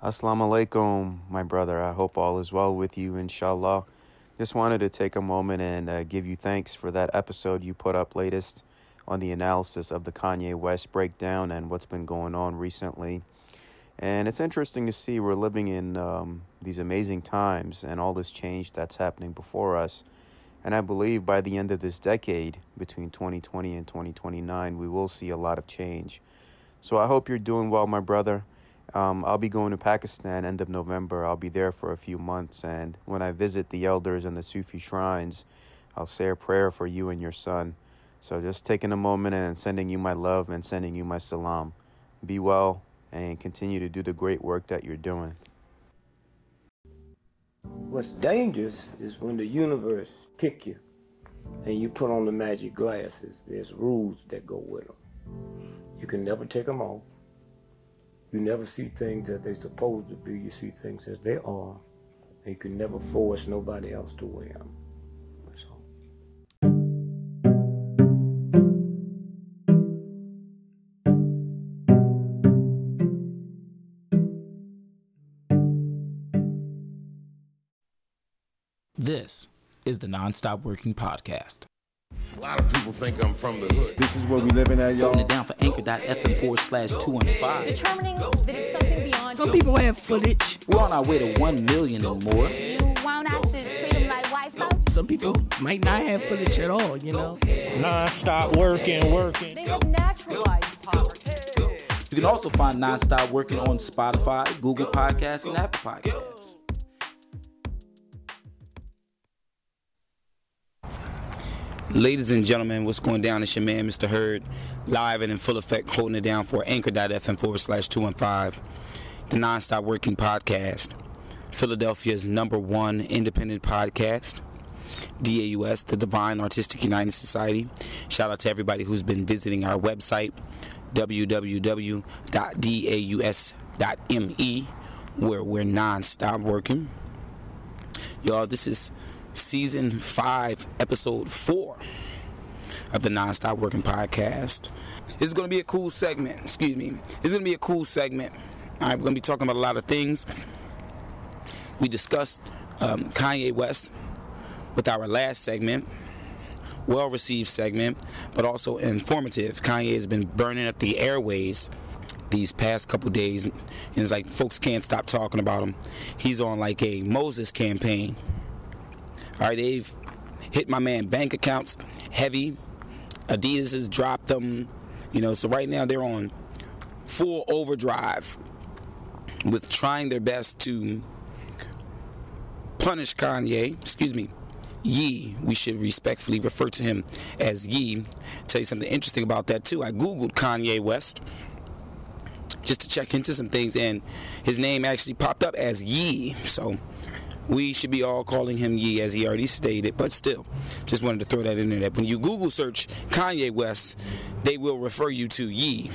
Assalamu alaikum, my brother. I hope all is well with you, inshallah. Just wanted to take a moment and uh, give you thanks for that episode you put up latest on the analysis of the Kanye West breakdown and what's been going on recently. And it's interesting to see we're living in um, these amazing times and all this change that's happening before us. And I believe by the end of this decade, between 2020 and 2029, we will see a lot of change. So I hope you're doing well, my brother. Um, I'll be going to Pakistan end of November. I'll be there for a few months, and when I visit the elders and the Sufi shrines, I'll say a prayer for you and your son. So just taking a moment and sending you my love and sending you my salam. Be well and continue to do the great work that you're doing. What's dangerous is when the universe pick you and you put on the magic glasses. There's rules that go with them. You can never take them off. You never see things as they're supposed to be. You see things as they are. And you can never force nobody else to wear them. This is the Nonstop Working Podcast. A lot of people think I'm from the hood. This is where we living at, y'all. Holding it down for anchor.fm forward slash 215. Determining that it's something beyond Some people have footage. We're on our way to 1 million and more. You want I should treat them like white folks? Some people might not have footage at all, you know. non-stop working, working. They have naturalized poverty. You can also find Nonstop Working on Spotify, Google Podcasts, and Apple Podcasts. Ladies and gentlemen, what's going down? It's your man, Mr. Hurd, live and in full effect, holding it down for anchor.fm forward slash 215, the Nonstop Working Podcast, Philadelphia's number one independent podcast. DAUS, the Divine Artistic United Society. Shout out to everybody who's been visiting our website, www.daus.me, where we're non-stop working. Y'all, this is season five, episode four of the Non-Stop Working Podcast. This is going to be a cool segment. Excuse me. This is going to be a cool segment. All right, we're going to be talking about a lot of things. We discussed um, Kanye West with our last segment, well received segment, but also informative. Kanye has been burning up the airways these past couple days, and it's like folks can't stop talking about him. He's on like a Moses campaign. All right, they've hit my man bank accounts heavy. Adidas has dropped them, you know. So right now they're on full overdrive with trying their best to punish Kanye. Excuse me, Ye. We should respectfully refer to him as Ye. Tell you something interesting about that too. I googled Kanye West just to check into some things, and his name actually popped up as Ye. So we should be all calling him Ye, as he already stated. But still, just wanted to throw that in there. That when you Google search Kanye West, they will refer you to Ye.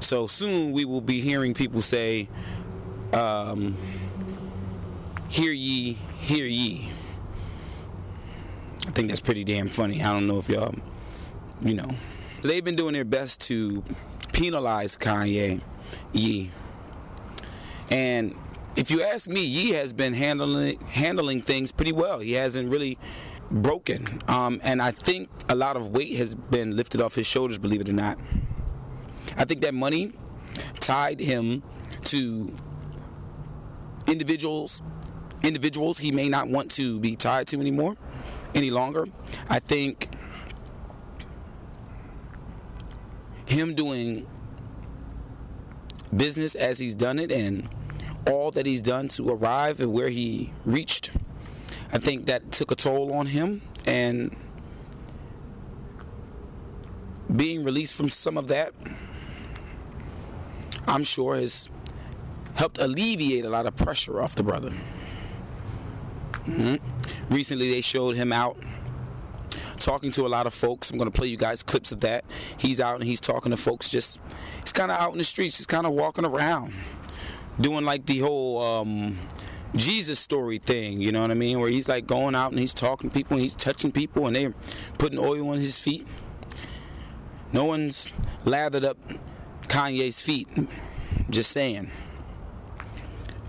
So soon we will be hearing people say, um, "Hear ye, hear ye." I think that's pretty damn funny. I don't know if y'all, you know, they've been doing their best to penalize Kanye, Ye, and if you ask me, Ye has been handling handling things pretty well. He hasn't really broken, um, and I think a lot of weight has been lifted off his shoulders. Believe it or not, I think that money tied him to individuals individuals he may not want to be tied to anymore any longer. I think him doing business as he's done it and all that he's done to arrive and where he reached, I think that took a toll on him and being released from some of that, I'm sure has helped alleviate a lot of pressure off the brother. Mhm. Recently, they showed him out talking to a lot of folks. I'm going to play you guys clips of that. He's out and he's talking to folks. Just he's kind of out in the streets. He's kind of walking around, doing like the whole um, Jesus story thing. You know what I mean? Where he's like going out and he's talking to people and he's touching people and they're putting oil on his feet. No one's lathered up Kanye's feet. Just saying.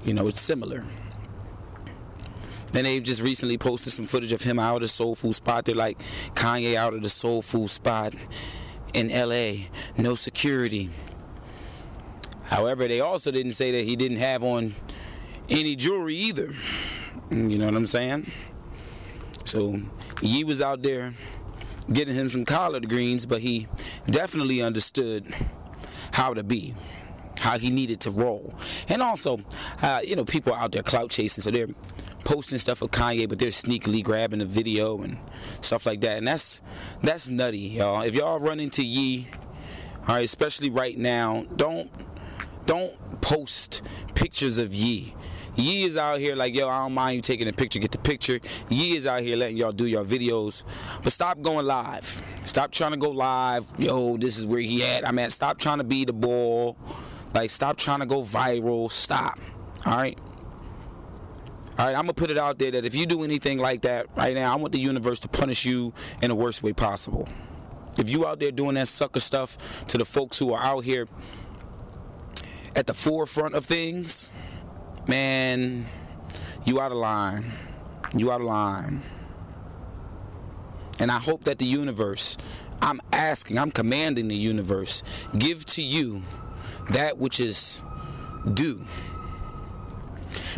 You know, it's similar. Then they've just recently posted some footage of him out of soul food spot. They're like Kanye out of the soul food spot in LA, no security. However, they also didn't say that he didn't have on any jewelry either. You know what I'm saying? So Ye was out there getting him some collard greens, but he definitely understood how to be, how he needed to roll. And also, uh, you know, people are out there clout chasing, so they're posting stuff of Kanye, but they're sneakily grabbing the video and stuff like that. And that's that's nutty, y'all. If y'all run into Ye, all right, especially right now, don't don't post pictures of Ye. Ye is out here like, yo, I don't mind you taking a picture, get the picture. Ye is out here letting y'all do your videos. But stop going live. Stop trying to go live. Yo, this is where he at. I mean, stop trying to be the ball. Like, stop trying to go viral. Stop. All right? All right, I'm gonna put it out there that if you do anything like that right now, I want the universe to punish you in the worst way possible. If you out there doing that sucker stuff to the folks who are out here at the forefront of things, man, you out of line. You out of line. And I hope that the universe, I'm asking, I'm commanding the universe, give to you that which is due.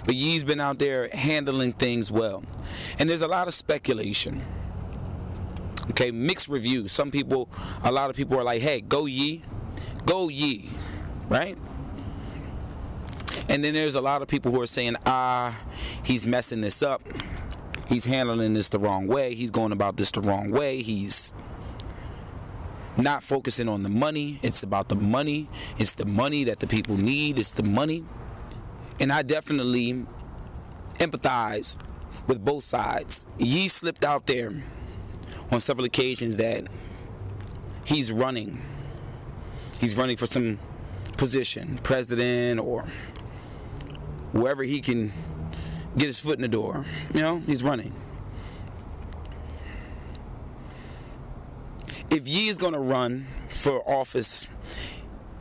But Ye's been out there handling things well. And there's a lot of speculation. Okay, mixed reviews. Some people, a lot of people are like, hey, go Ye, go Ye, right? And then there's a lot of people who are saying, ah, he's messing this up. He's handling this the wrong way. He's going about this the wrong way. He's not focusing on the money. It's about the money. It's the money that the people need. It's the money. And I definitely empathize with both sides. Ye slipped out there on several occasions that he's running. He's running for some position, president or wherever he can get his foot in the door. You know, he's running. If Ye is going to run for office,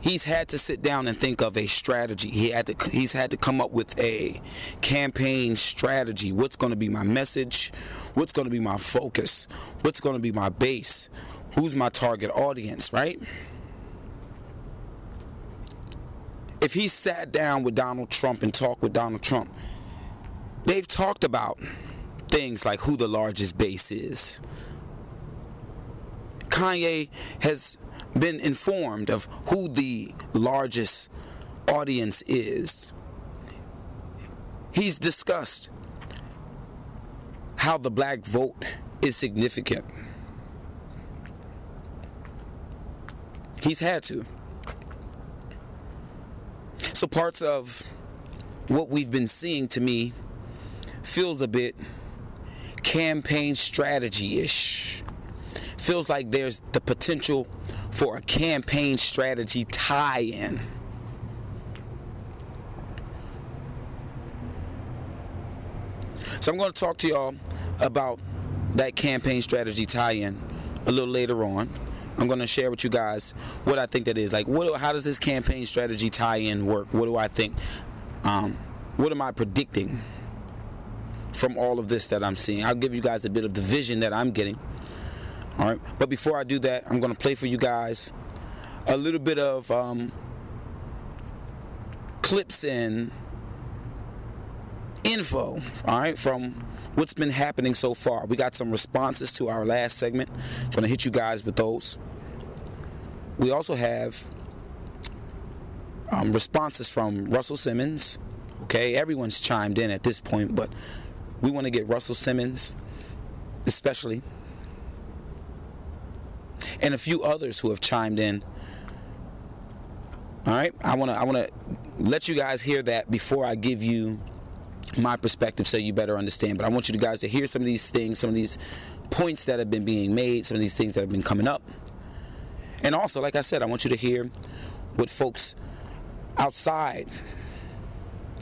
he's had to sit down and think of a strategy. He had to he's had to come up with a campaign strategy. What's going to be my message? What's going to be my focus? What's going to be my base? Who's my target audience, right? If he sat down with Donald Trump and talked with Donald Trump, they've talked about things like who the largest base is. Kanye has been informed of who the largest audience is. He's discussed how the black vote is significant. He's had to. So parts of what we've been seeing to me feels a bit campaign strategy ish. Feels like there's the potential for a campaign strategy tie in. So I'm going to talk to y'all about that campaign strategy tie in a little later on. I'm going to share with you guys what I think that is. Like, what, how does this campaign strategy tie in work? What do I think? Um, what am I predicting from all of this that I'm seeing? I'll give you guys a bit of the vision that I'm getting. All right. But before I do that, I'm going to play for you guys a little bit of um, clips and info. All right. From what's been happening so far. We got some responses to our last segment. I'm going to hit you guys with those. We also have um, responses from Russell Simmons. Okay, everyone's chimed in at this point, but we want to get Russell Simmons, especially, and a few others who have chimed in. All right, I want to I want to let you guys hear that before I give you my perspective so you better understand. But I want you guys to hear some of these things, some of these points that have been being made, some of these things that have been coming up. And also, like I said, I want you to hear what folks outside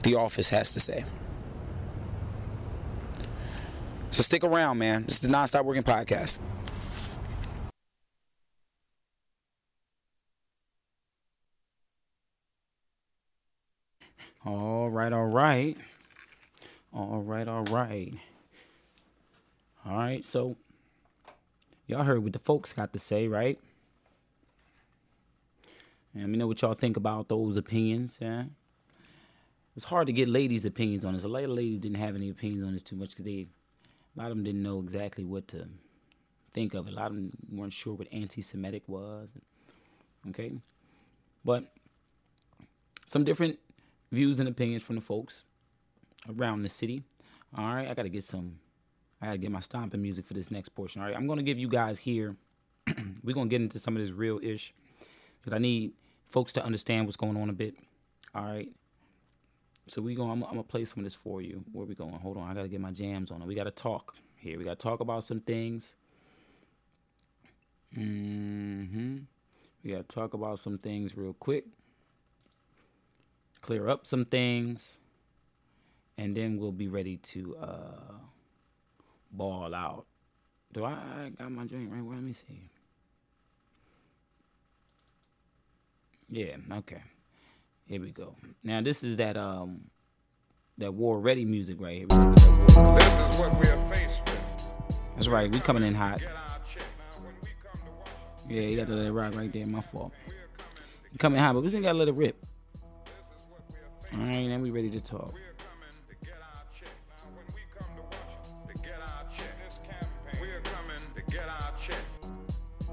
the office has to say. So stick around, man. This is the Non-Stop Working Podcast. All right, all right. All right, all right. All right, so y'all heard what the folks got to say, right? And let me know what y'all think about those opinions, yeah? It's hard to get ladies' opinions on this. A lot of ladies didn't have any opinions on this too much because they, a lot of them didn't know exactly what to think of. it. A lot of them weren't sure what anti-Semitic was. Okay, but some different views and opinions from the folks around the city. All right, I gotta get some. I gotta get my stomping music for this next portion. All right, I'm gonna give you guys here. we're gonna get into some of this real ish because I need folks to understand what's going on a bit. All right. So we going. I'm, I'm gonna play some of this for you. Where we going? Hold on. I gotta get my jams on. We gotta talk here. We gotta talk about some things. Mm-hmm. We gotta talk about some things real quick. Clear up some things, and then we'll be ready to uh ball out. Do I, I got my drink right? Well, let me see. Yeah. Okay. Here we go. Now this is that um that war ready music right here. This is what we are faced with. That's right. We coming in hot. Get our check. Now, when we come to watch, Yeah, you got to let it rock right there. My fault. You coming hot, but we still gotta let it rip. All right, then we ready to talk.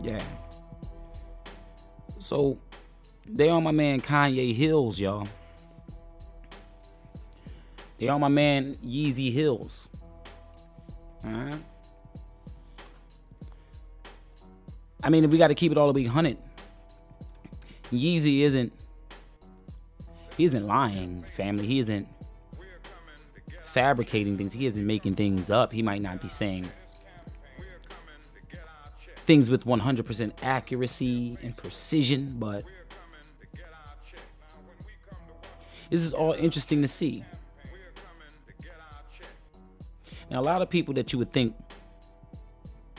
Yeah. So they on my man Kanye Hills, y'all. They on my man Yeezy Hills. Alright. I mean, we got to keep it all the way hunted. Yeezy isn't. He isn't lying, family. He isn't fabricating things. He isn't making things up. He might not be saying things with 100% accuracy and precision, but this is all interesting to see. Now, a lot of people that you would think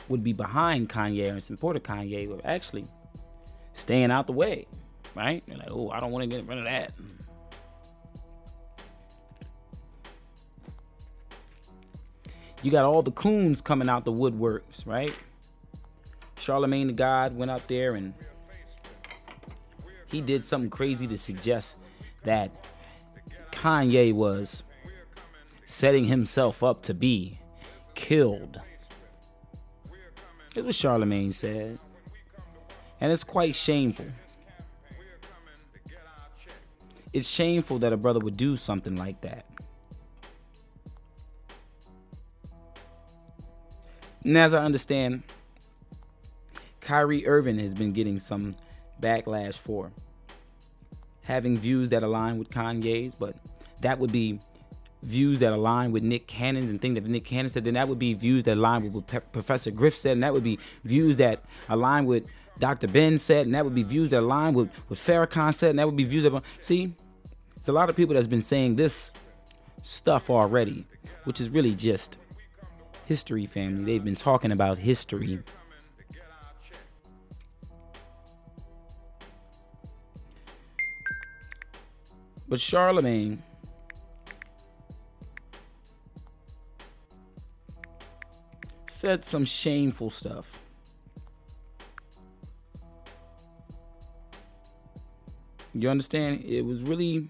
would be behind Kanye and support of Kanye were actually staying out the way, right? They're like, oh, I don't want to get rid of that. You got all the coons coming out the woodworks, right? Charlemagne the God went out there and he did something crazy to suggest that Kanye was setting himself up to be killed. That's what Charlemagne said. And it's quite shameful. It's shameful that a brother would do something like that. And as I understand, Kyrie Irving has been getting some backlash for having views that align with Kanye's, but that would be views that align with Nick Cannon's and things that Nick Cannon said, then that would be views that align with what Pe- Professor Griff said, and that would be views that align with Dr. Ben said, and that would be views that align with what Farrakhan said, and that would be views that see, it's a lot of people that's been saying this stuff already, which is really just history, family. They've been talking about history. But Charlemagne said some shameful stuff. You understand? It was really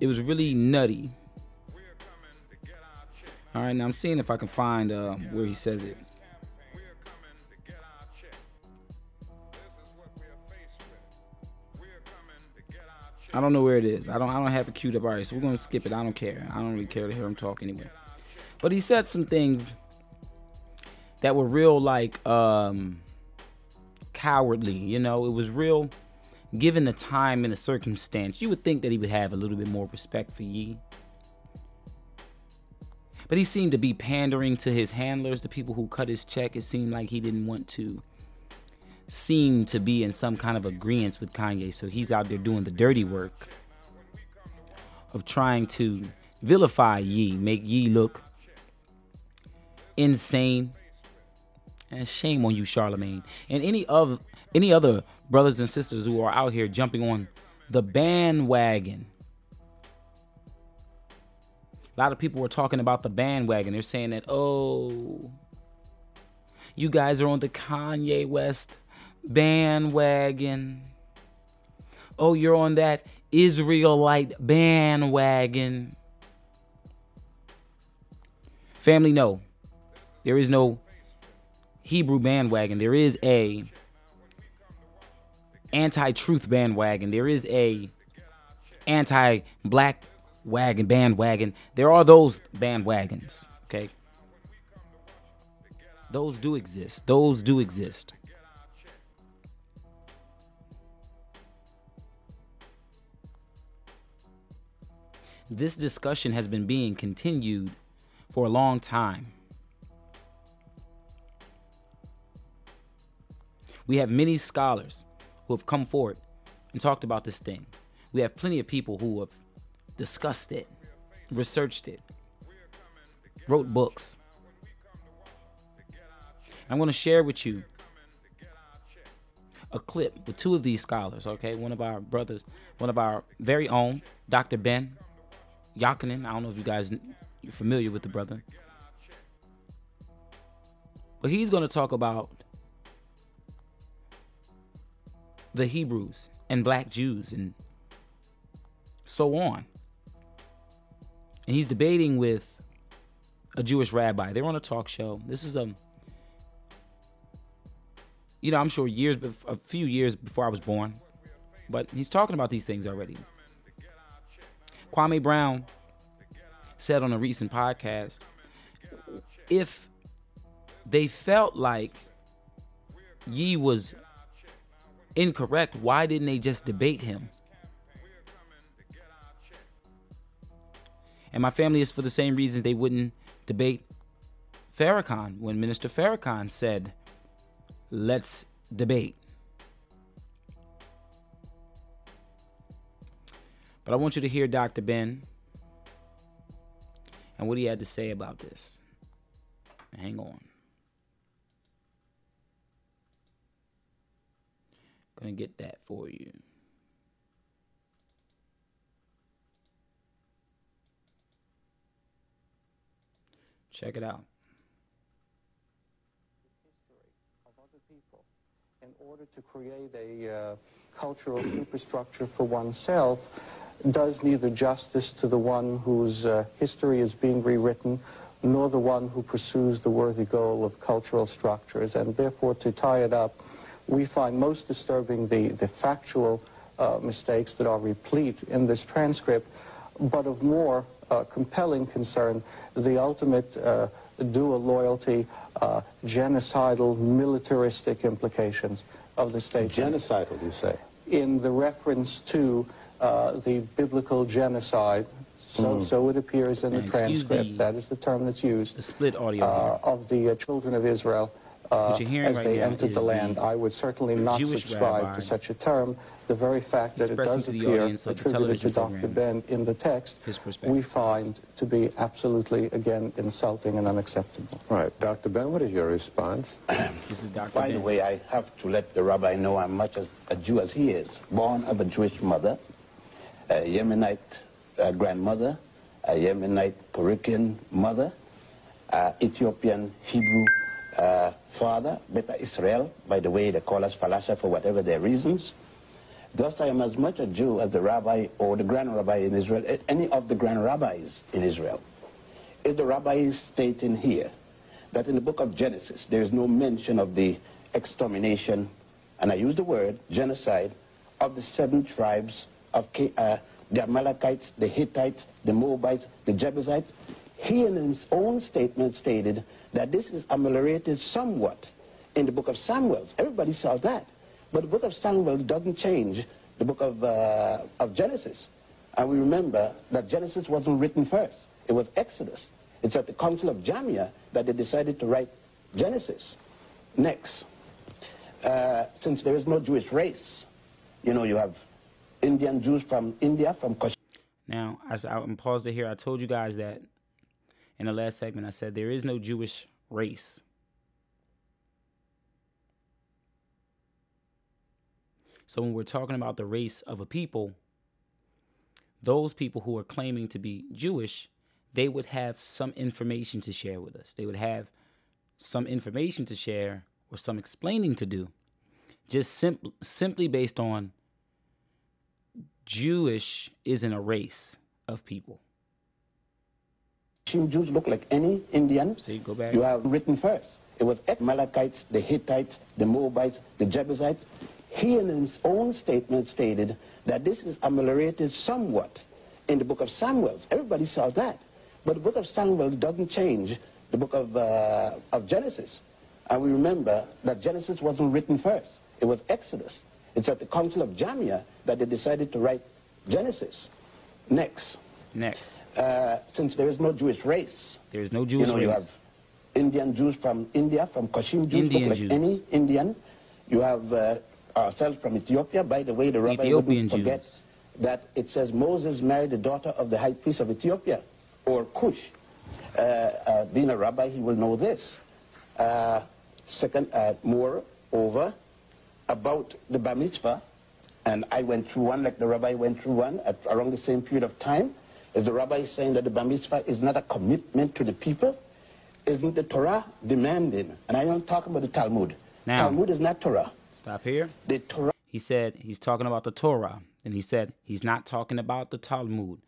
it was really nutty. All right, now I'm seeing if I can find uh, where he says it. I don't know where it is. I don't. I don't have it queued up. All right, so we're gonna skip it. I don't care. I don't really care to hear him talk anyway. But he said some things that were real, like um, cowardly. You know, it was real. Given the time and the circumstance, you would think that he would have a little bit more respect for Ye. But he seemed to be pandering to his handlers, the people who cut his check. It seemed like he didn't want to seem to be in some kind of agreement with Kanye. So he's out there doing the dirty work of trying to vilify Ye, make Ye look insane. And shame on you, Charlemagne. And any of any other brothers and sisters who are out here jumping on the bandwagon A lot of people were talking about the bandwagon. They're saying that, oh, you guys are on the Kanye West bandwagon. Oh, you're on that Israelite bandwagon. Family, no. There is no Hebrew bandwagon. There is a anti-truth bandwagon. There is a anti-black wagon bandwagon. There are those bandwagons, okay? Those do exist. Those do exist. This discussion has been being continued for a long time. We have many scholars who have come forward and talked about this thing. We have plenty of people who have discussed it, researched it, wrote books. I'm going to share with you a clip with two of these scholars, okay? One of our brothers, one of our very own, Dr. Ben Jochannan. I don't know if you guys you're familiar with the brother. But he's going to talk about the Hebrews and black Jews and so on. And he's debating with a Jewish rabbi. They're on a talk show. This is a, you know, I'm sure years, a few years before I was born, but he's talking about these things already. Kwame Brown said on a recent podcast if they felt like Ye was incorrect, why didn't they just debate him? And my family is for the same reasons they wouldn't debate Farrakhan when Minister Farrakhan said, let's debate. But I want you to hear Dr. Ben and what he had to say about this. Hang on. Gonna get that for you. Check it out. in order to create a uh, cultural superstructure for oneself does neither justice to the one whose uh, history is being rewritten nor the one who pursues the worthy goal of cultural structures. And therefore, to tie it up, we find most disturbing the, the factual uh, mistakes that are replete in this transcript, but of more uh, compelling concern, the ultimate uh, dual loyalty, uh, genocidal, militaristic implications of the state. Genocidal, you say? In the reference to uh, the biblical genocide, so, Mm. so it appears in And the transcript, the- that is the term that's used, The split audio uh, of the uh, children of Israel uh, What you're hearing as right they entered the land. the I would certainly not Jewish subscribe rabbi to such a term. The very fact that it does to the appear audience of the attributed to Dr. Ben in the text, we find to be absolutely, again, insulting and unacceptable. Right. Dr. Ben, what is your response? This is Dr. By Ben. the way, I have to let the rabbi know I'm much as a Jew as he is. Born of a Jewish mother, a Yemenite uh, grandmother, a Yemenite Puerto Rican mother, uh, Ethiopian Hebrew uh, father, Beta Israel, by the way, they call us Falasha for whatever their reasons. Thus, I am as much a Jew as the rabbi or the grand rabbi in Israel, any of the grand rabbis in Israel. Is the rabbi stating here that in the book of Genesis, there is no mention of the extermination, and I use the word genocide, of the seven tribes of uh, the Amalekites, the Hittites, the Moabites, the Jebusites. He in his own statement stated that this is ameliorated somewhat in the book of Samuel. Everybody saw that. But the book of Samuel doesn't change the book of, uh, of Genesis. And we remember that Genesis wasn't written first. It was Exodus. It's at the Council of Jamnia that they decided to write Genesis. Next, uh, since there is no Jewish race, you know, you have Indian Jews from India, from Kashmir. Now, as I paused it here, I told you guys that in the last segment, I said there is no Jewish race. So when we're talking about the race of a people, those people who are claiming to be Jewish, they would have some information to share with us. They would have some information to share or some explaining to do, just sim- simply based on Jewish isn't a race of people. Jews look like any Indian. See, go back. You have written first. It was Amalekites, the Hittites, the Moabites, the Jebusites. He in his own statement stated that this is ameliorated somewhat in the book of Samuel. Everybody saw that. But the book of Samuel doesn't change the book of, uh, of Genesis. And we remember that Genesis wasn't written first. It was Exodus. It's at the Council of Jamnia that they decided to write Genesis. Next. Next. Uh, since there is no Jewish race. There is no Jewish you know, You have Indian Jews from India, from Kashim Jews, Indian like Jews. any Indian. You have uh, ourselves from Ethiopia. By the way, the rabbi Ethiopian wouldn't forget Jews. that it says Moses married the daughter of the high priest of Ethiopia, or Cush. Uh, uh, being a rabbi, he will know this. Uh, second, uh, moreover, about the bar mitzvah, and I went through one like the rabbi went through one at around the same period of time. Is the rabbi saying that the bar mitzvah is not a commitment to the people? Isn't the Torah demanding? And I don't talk about the Talmud. Now- Talmud is not Torah. Stop here. The Torah He said he's talking about the Torah, and he said he's not talking about the Talmud.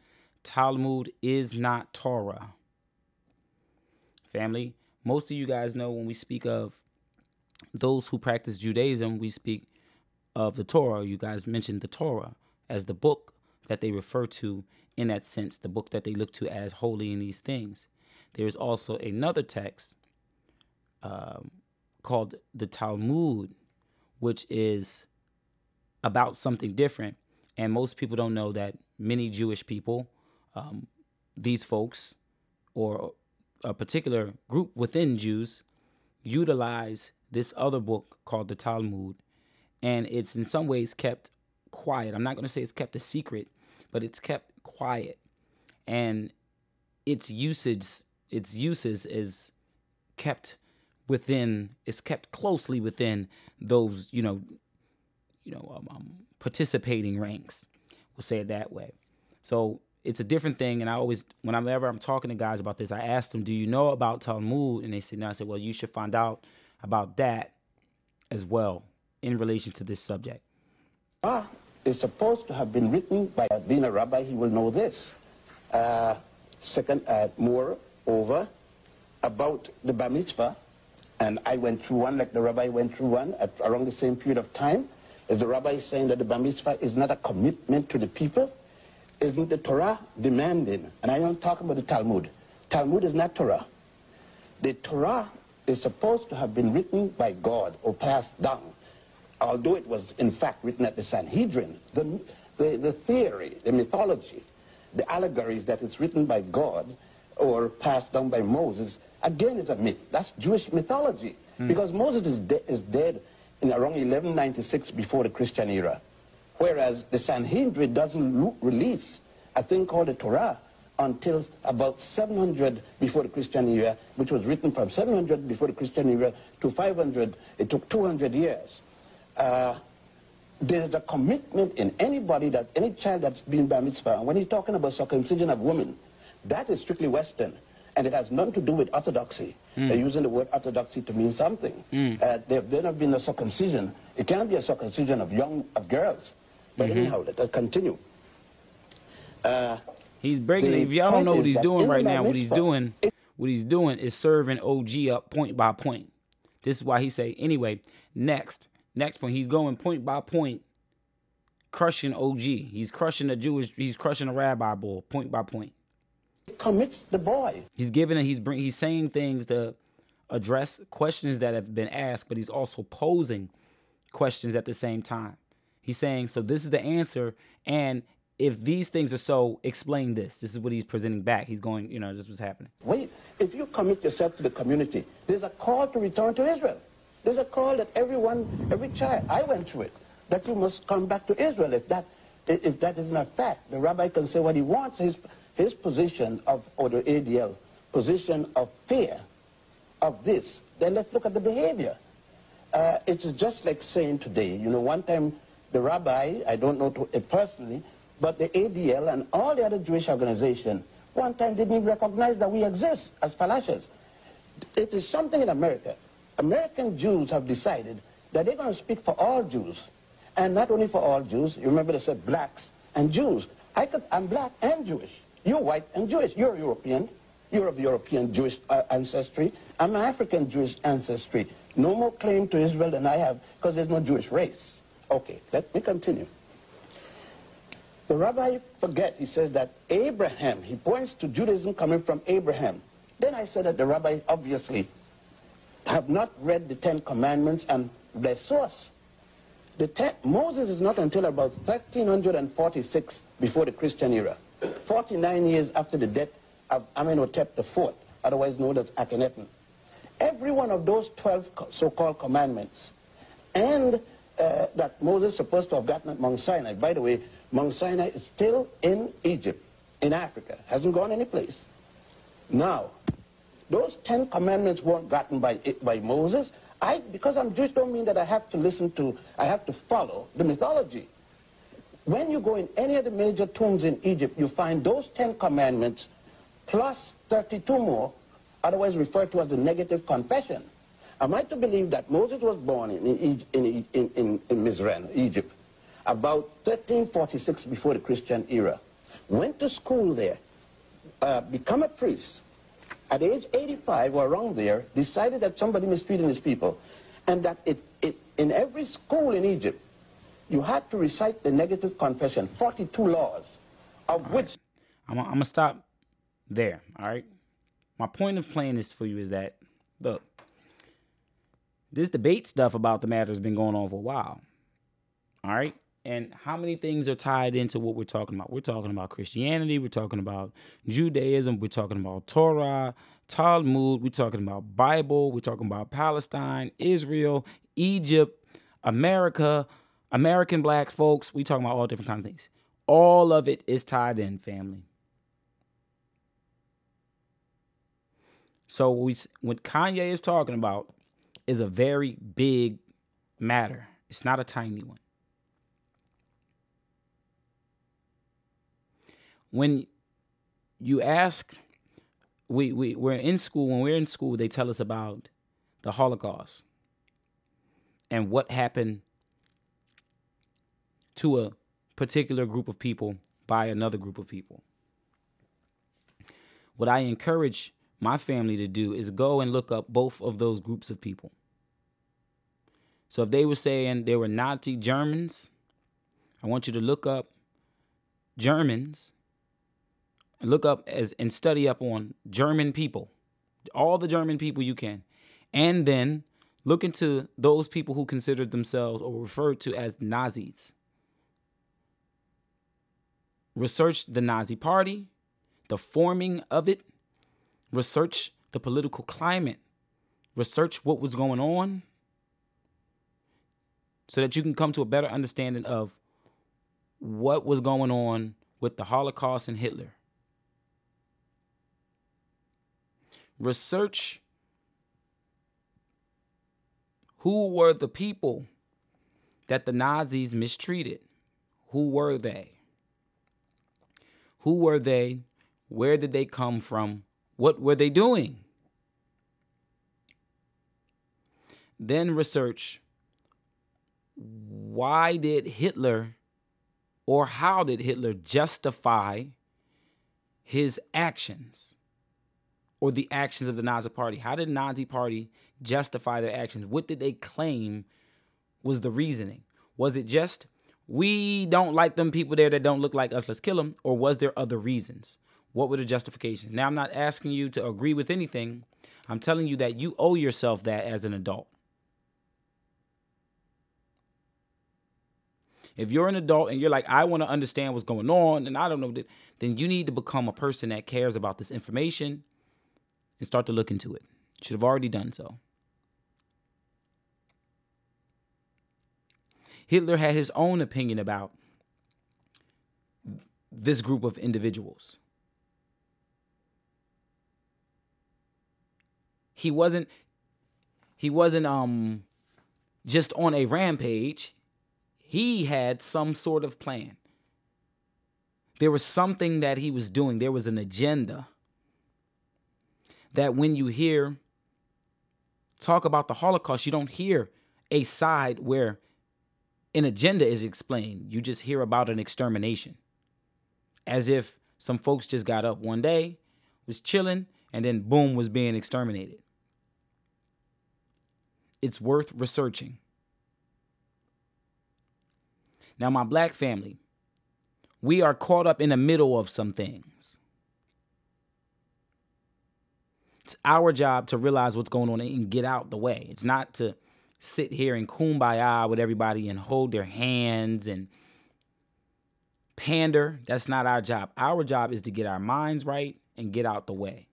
Talmud is not Torah. Family, most of you guys know when we speak of those who practice Judaism, we speak of the Torah. You guys mentioned the Torah as the book that they refer to in that sense, the book that they look to as holy in these things. There is also another text um, called the Talmud, which is about something different. And most people don't know that many Jewish people, um, these folks, or a particular group within Jews, utilize this other book called the Talmud. And it's in some ways kept quiet. I'm not going to say it's kept a secret, but it's kept quiet. And its usage, its uses is kept within, is kept closely within those, you know, you know, um, um, participating ranks. We'll say it that way. So it's a different thing. And I always, whenever I'm talking to guys about this, I ask them, "Do you know about Talmud?" And they say, "No." I said, "Well, you should find out about that as well in relation to this subject." Torah is supposed to have been written by being a rabbi. He will know this. Uh, second, uh, moreover, about the bar mitzvah, and I went through one like the rabbi went through one at around the same period of time. Is the rabbi saying that the bar mitzvah is not a commitment to the people? Isn't the Torah demanding? And I don't talk about the Talmud. Talmud is not Torah. The Torah is supposed to have been written by God or passed down, although it was in fact written at the Sanhedrin. The, the, the theory, the mythology, the allegories that it's written by God or passed down by Moses, again is a myth. That's Jewish mythology. Hmm. Because Moses is, de- is dead in around 1196 before the Christian era. Whereas the Sanhedrin doesn't release a thing called the Torah until about 700 before the Christian era, which was written from 700 before the Christian era to 500. It took 200 years. Uh, there's a commitment in anybody that any child that's been bar mitzvah, when he's talking about circumcision of women, that is strictly Western, and it has nothing to do with orthodoxy. They're using the word orthodoxy to mean something. Uh, there have never been a circumcision. It can't be a circumcision of young of girls. But anyhow, let us continue. Uh, He's breaking it. If y'all don't know what he's doing right now, what he's doing, what he's doing is serving OG up point by point. This is why he say, anyway, next, next point, he's going point by point, crushing OG. He's crushing a Jewish, he's crushing a rabbi boy, point by point. commits the boy. He's giving it, he's bring, he's saying things to address questions that have been asked, but he's also posing questions at the same time. He's saying, so this is the answer, and if these things are so, explain this. This is what he's presenting back. He's going, you know, this was happening. Wait, if you commit yourself to the community, there's a call to return to Israel. There's a call that everyone, every child, I went through it, that you must come back to Israel. If that, if that is not fact, the rabbi can say what he wants. His, his position of, or the ADL, position of fear of this, then let's look at the behavior. Uh, it's just like saying today, you know, one time the rabbi, I don't know personally, but the ADL and all the other Jewish organizations one time didn't even recognize that we exist as Falashas. It is something in America. American Jews have decided that they're going to speak for all Jews. And not only for all Jews, you remember they said blacks and Jews. I could, I'm black and Jewish. You're white and Jewish. You're European. You're of European Jewish uh, ancestry. I'm African Jewish ancestry. No more claim to Israel than I have because there's no Jewish race. Okay, let me continue. The rabbi forget, he says that Abraham, he points to Judaism coming from Abraham. Then I said that the rabbi obviously have not read the Ten Commandments and their source. The ten, Moses is not until about 1346 before the Christian era, 49 years after the death of Amenhotep IV, otherwise known as Akhenaten. Every one of those 12 so-called commandments and uh, that Moses is supposed to have gotten at Mount Sinai. By the way, Mount Sinai is still in Egypt, in Africa, hasn't gone any place. Now, those Ten Commandments weren't gotten by, by Moses. I, because I'm Jewish, don't mean that I have to listen to, I have to follow the mythology. When you go in any of the major tombs in Egypt, you find those Ten Commandments plus 32 more, otherwise referred to as the negative confession. Am I to believe that Moses was born in, in, in, in, in Mizraim, Egypt, about 1346 before the Christian era, went to school there, uh, become a priest, at age 85 or around there, decided that somebody mistreated his people, and that it, it, in every school in Egypt, you had to recite the negative confession, 42 laws, of All which... right. I'm, I'm going to stop there, all right? My point of playing this for you is that, look, this debate stuff about the matter has been going on for a while, all right? And how many things are tied into what we're talking about? We're talking about Christianity, we're talking about Judaism, we're talking about Torah, Talmud, we're talking about Bible, we're talking about Palestine, Israel, Egypt, America, American black folks. We talking about all different kinds of things. All of it is tied in, family. So we what Kanye is talking about is a very big matter. It's not a tiny one. When you ask, we, we, we're in school, when we're in school, they tell us about the Holocaust and what happened to a particular group of people by another group of people. What I encourage my family to do is go and look up both of those groups of people. So if they were saying they were Nazi Germans, I want you to look up Germans and look up as and study up on German people, all the German people you can, and then look into those people who considered themselves or referred to as Nazis. Research the Nazi Party, the forming of it, research the political climate, research what was going on, so that you can come to a better understanding of what was going on with the Holocaust and Hitler. Research who were the people that the Nazis mistreated. Who were they? Who were they? Where did they come from? What were they doing? Then research why did Hitler or how did Hitler justify his actions or the actions of the Nazi party? How did Nazi party justify their actions? What did they claim was the reasoning? Was it just we don't like them people there that don't look like us, let's kill them? Or was there other reasons? What were the justifications? Now, I'm not asking you to agree with anything. I'm telling you that you owe yourself that as an adult. If you're an adult and you're like, I want to understand what's going on and I don't know, that, then you need to become a person that cares about this information and start to look into it. Should have already done so. Hitler had his own opinion about this group of individuals. He wasn't he wasn't um just on a rampage. He had some sort of plan. There was something that he was doing, there was an agenda that when you hear talk about the Holocaust, you don't hear a side where an agenda is explained. You just hear about an extermination. As if some folks just got up one day, was chilling, and then boom, was being exterminated. It's worth researching. Now, my black family, we are caught up in the middle of some things. It's our job to realize what's going on and get out the way. It's not to sit here and kumbaya with everybody and hold their hands and pander. That's not our job. Our job is to get our minds right and get out the way.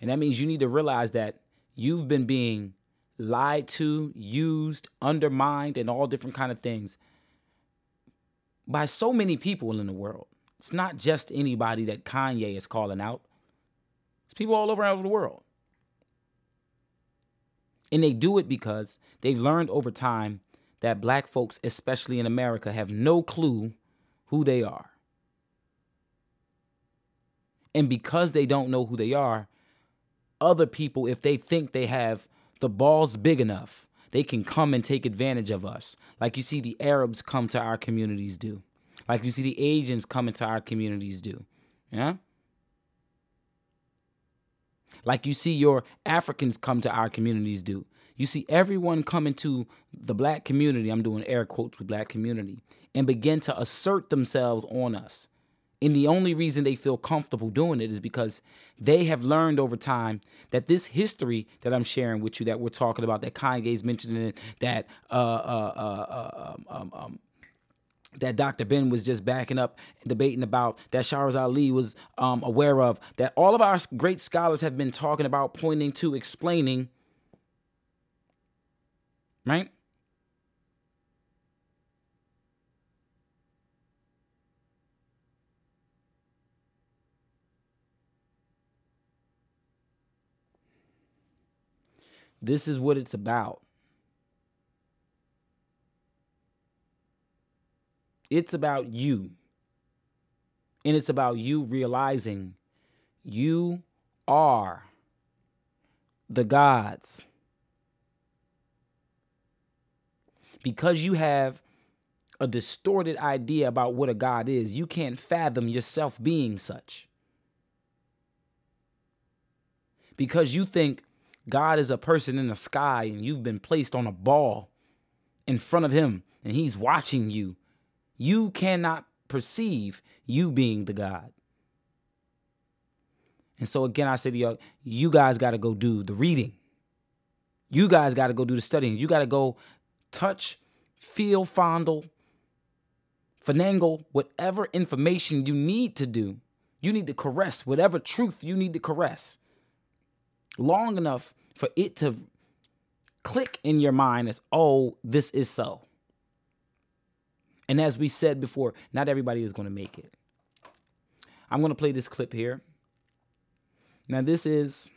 And that means you need to realize that you've been being lied to, used, undermined, and all different kind of things by so many people in the world. It's not just anybody that Kanye is calling out. It's people all over the world. And they do it because they've learned over time that black folks, especially in America, have no clue who they are. And because they don't know who they are, other people, if they think they have the balls big enough, they can come and take advantage of us. Like you see the Arabs come to our communities do. Like you see the Asians come into our communities do. Yeah? Like you see your Africans come to our communities do. You see everyone come into the black community, I'm doing air quotes with black community, and begin to assert themselves on us. And the only reason they feel comfortable doing it is because they have learned over time that this history that I'm sharing with you, that we're talking about, that Kanye's mentioning, that uh, uh, uh, um, um, um, that Dr. Ben was just backing up and debating about, that Shahrazad Ali was um, aware of, that all of our great scholars have been talking about, pointing to, explaining, right? This is what it's about. It's about you. And it's about you realizing you are the gods. Because you have a distorted idea about what a God is, you can't fathom yourself being such. Because you think God is a person in the sky and you've been placed on a ball in front of him and he's watching you. You cannot perceive you being the God. And so again, I say to y'all, you guys got to go do the reading. You guys got to go do the studying. You got to go touch, feel, fondle, finagle whatever information you need to do. You need to caress whatever truth you need to caress long enough for it to click in your mind as, oh, this is so. And as we said before, not everybody is going to make it. I'm going to play this clip here. Now, this is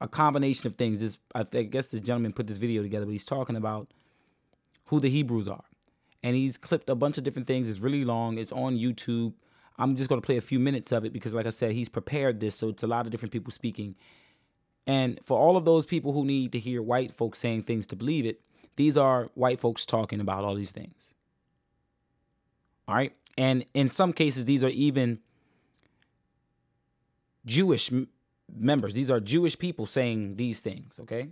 a combination of things. This, I, I guess this gentleman put this video together, but he's talking about who the Hebrews are. And he's clipped a bunch of different things. It's really long. It's on YouTube. I'm just going to play a few minutes of it because, like I said, he's prepared this. So it's a lot of different people speaking. And for all of those people who need to hear white folks saying things to believe it, these are white folks talking about all these things. All right. And in some cases, these are even Jewish members. These are Jewish people saying these things. Okay.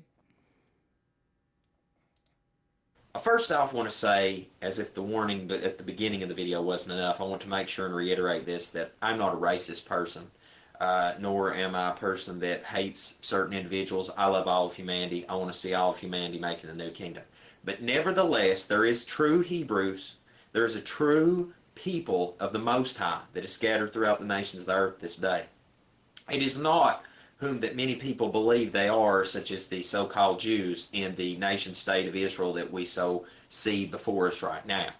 First off want to say, as if the warning at the beginning of the video wasn't enough, I want to make sure and reiterate this that I'm not a racist person, uh, nor am I a person that hates certain individuals. I love all of humanity. I want to see all of humanity making the new kingdom. But nevertheless, there is true Hebrews. There is a true people of the Most High that is scattered throughout the nations of the earth this day. It is not whom that many people believe they are, such as the so-called Jews in the nation state of Israel that we so see before us right now.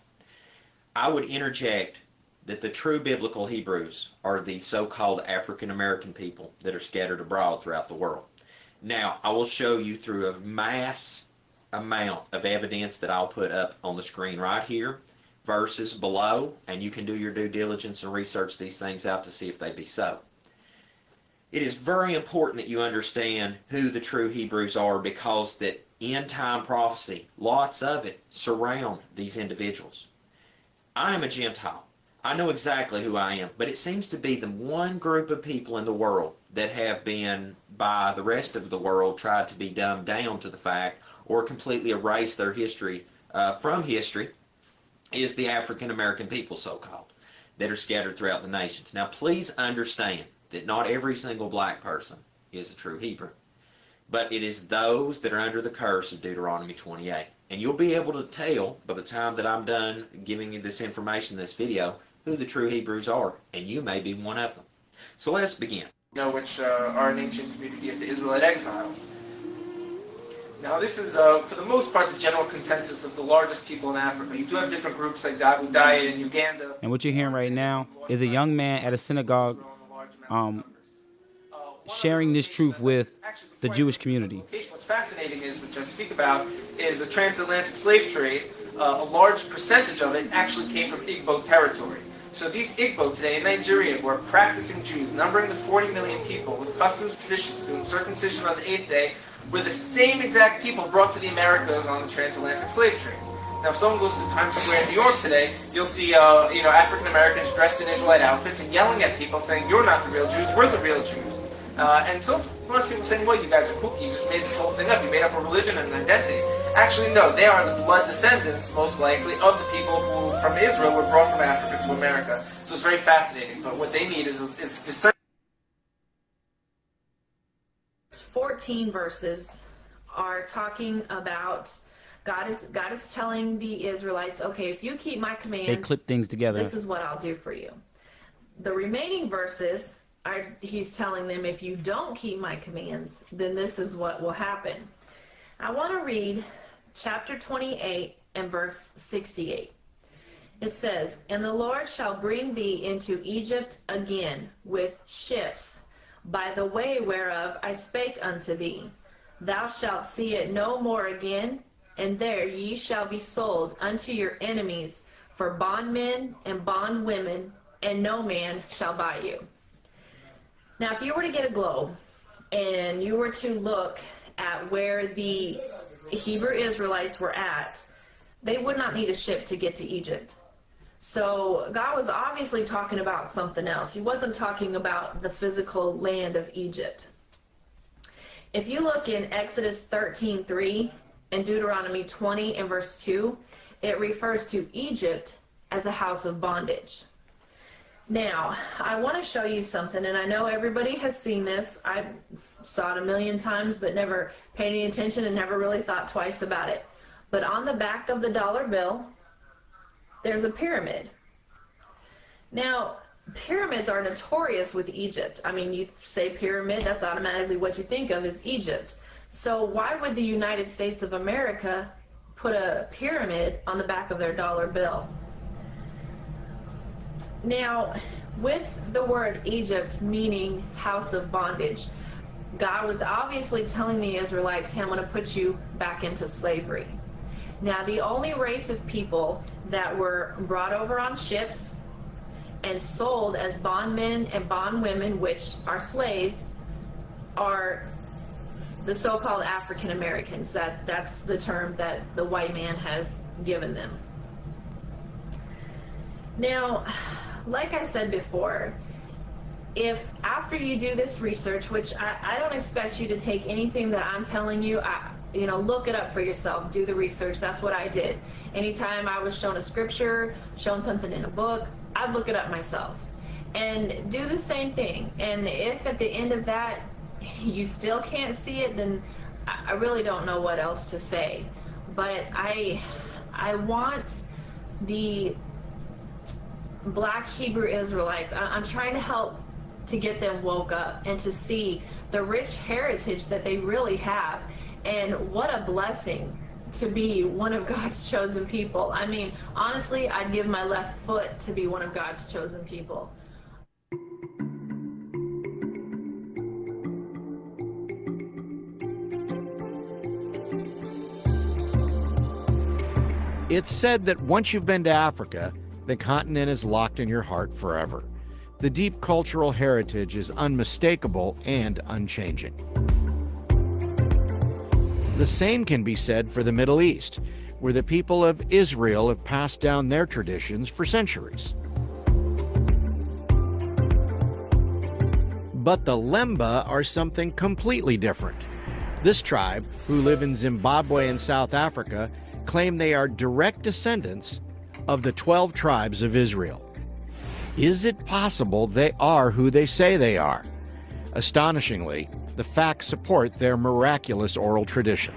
I would interject that the true biblical Hebrews are the so-called African American people that are scattered abroad throughout the world. Now, I will show you through a mass amount of evidence that I'll put up on the screen right here verses below, and you can do your due diligence and research these things out to see if they be so. It is very important that you understand who the true Hebrews are because that end time prophecy, lots of it, surround these individuals. I am a Gentile. I know exactly who I am, but it seems to be the one group of people in the world that have been, by the rest of the world, tried to be dumbed down to the fact or completely erase their history uh, from history is the African American people, so called, that are scattered throughout the nations. Now, please understand that not every single black person is a true Hebrew, but it is those that are under the curse of Deuteronomy 28. And you'll be able to tell by the time that I'm done giving you this information, this video, who the true Hebrews are, and you may be one of them. So let's begin. You know, which uh, are an ancient community of the Israelite exiles. Now, this is, uh, for the most part, the general consensus of the largest people in Africa. You do have different groups like the Abayudaya in Uganda. And what you're hearing right now is a young man at a synagogue um, sharing this truth with the Jewish community. What's fascinating is, which I speak about, is the transatlantic slave trade. Uh, a large percentage of it actually came from Igbo territory. So these Igbo today in Nigeria were practicing Jews, numbering the 40 million people, with customs traditions, doing circumcision on the eighth day, were the same exact people brought to the Americas on the transatlantic slave trade. Now, if someone goes to Times Square in New York today, you'll see, uh, you know, African Americans dressed in Israelite outfits and yelling at people, saying, "You're not the real Jews. We're the real Jews." Uh, and so most people saying, "Well, you guys are kooky. You just made this whole thing up. You made up a religion and an identity." Actually, no. They are the blood descendants, most likely, of the people who, from Israel, were brought from Africa to America. So it's very fascinating. But what they need is is discernment. 14 verses are talking about God is God is telling the Israelites, okay, if you keep my commands, They clip things together. this is what I'll do for you. The remaining verses are he's telling them if you don't keep my commands, then this is what will happen. I want to read chapter 28 and verse 68. It says, And the Lord shall bring thee into Egypt again with ships, by the way whereof I spake unto thee. Thou shalt see it no more again, and there ye shall be sold unto your enemies for bondmen and bondwomen, and no man shall buy you. Now, if you were to get a globe and you were to look at where the Hebrew Israelites were at, they would not need a ship to get to Egypt. So God was obviously talking about something else. He wasn't talking about the physical land of Egypt. If you look in Exodus 13:3 and Deuteronomy 20 and verse 2, it refers to Egypt as the house of bondage. Now, I want to show you something, and I know everybody has seen this. I saw it a million times, but never paid any attention and never really thought twice about it. But on the back of the dollar bill, there's a pyramid. Now, pyramids are notorious with Egypt. I mean, you say pyramid, that's automatically what you think of is Egypt. So, why would the United States of America put a pyramid on the back of their dollar bill? Now, with the word Egypt meaning house of bondage, God was obviously telling the Israelites, hey, I'm going to put you back into slavery. Now, the only race of people that were brought over on ships and sold as bondmen and bondwomen, which are slaves, are the so-called African Americans. That that's the term that the white man has given them. Now, like I said before, if after you do this research, which I, I don't expect you to take anything that I'm telling you, I, you know, look it up for yourself, do the research. That's what I did. Anytime I was shown a scripture, shown something in a book, I'd look it up myself and do the same thing. And if at the end of that you still can't see it, then I I really don't know what else to say. But I, I want the black Hebrew Israelites, I'm trying to help to get them woke up and to see the rich heritage that they really have. And what a blessing to be one of God's chosen people. I mean, honestly, I'd give my left foot to be one of God's chosen people. It's said that once you've been to Africa, the continent is locked in your heart forever. The deep cultural heritage is unmistakable and unchanging. The same can be said for the Middle East, where the people of Israel have passed down their traditions for centuries. But the Lemba are something completely different. This tribe, who live in Zimbabwe and South Africa, claim they are direct descendants of the 12 tribes of Israel. Is it possible they are who they say they are? Astonishingly, the facts support their miraculous oral tradition.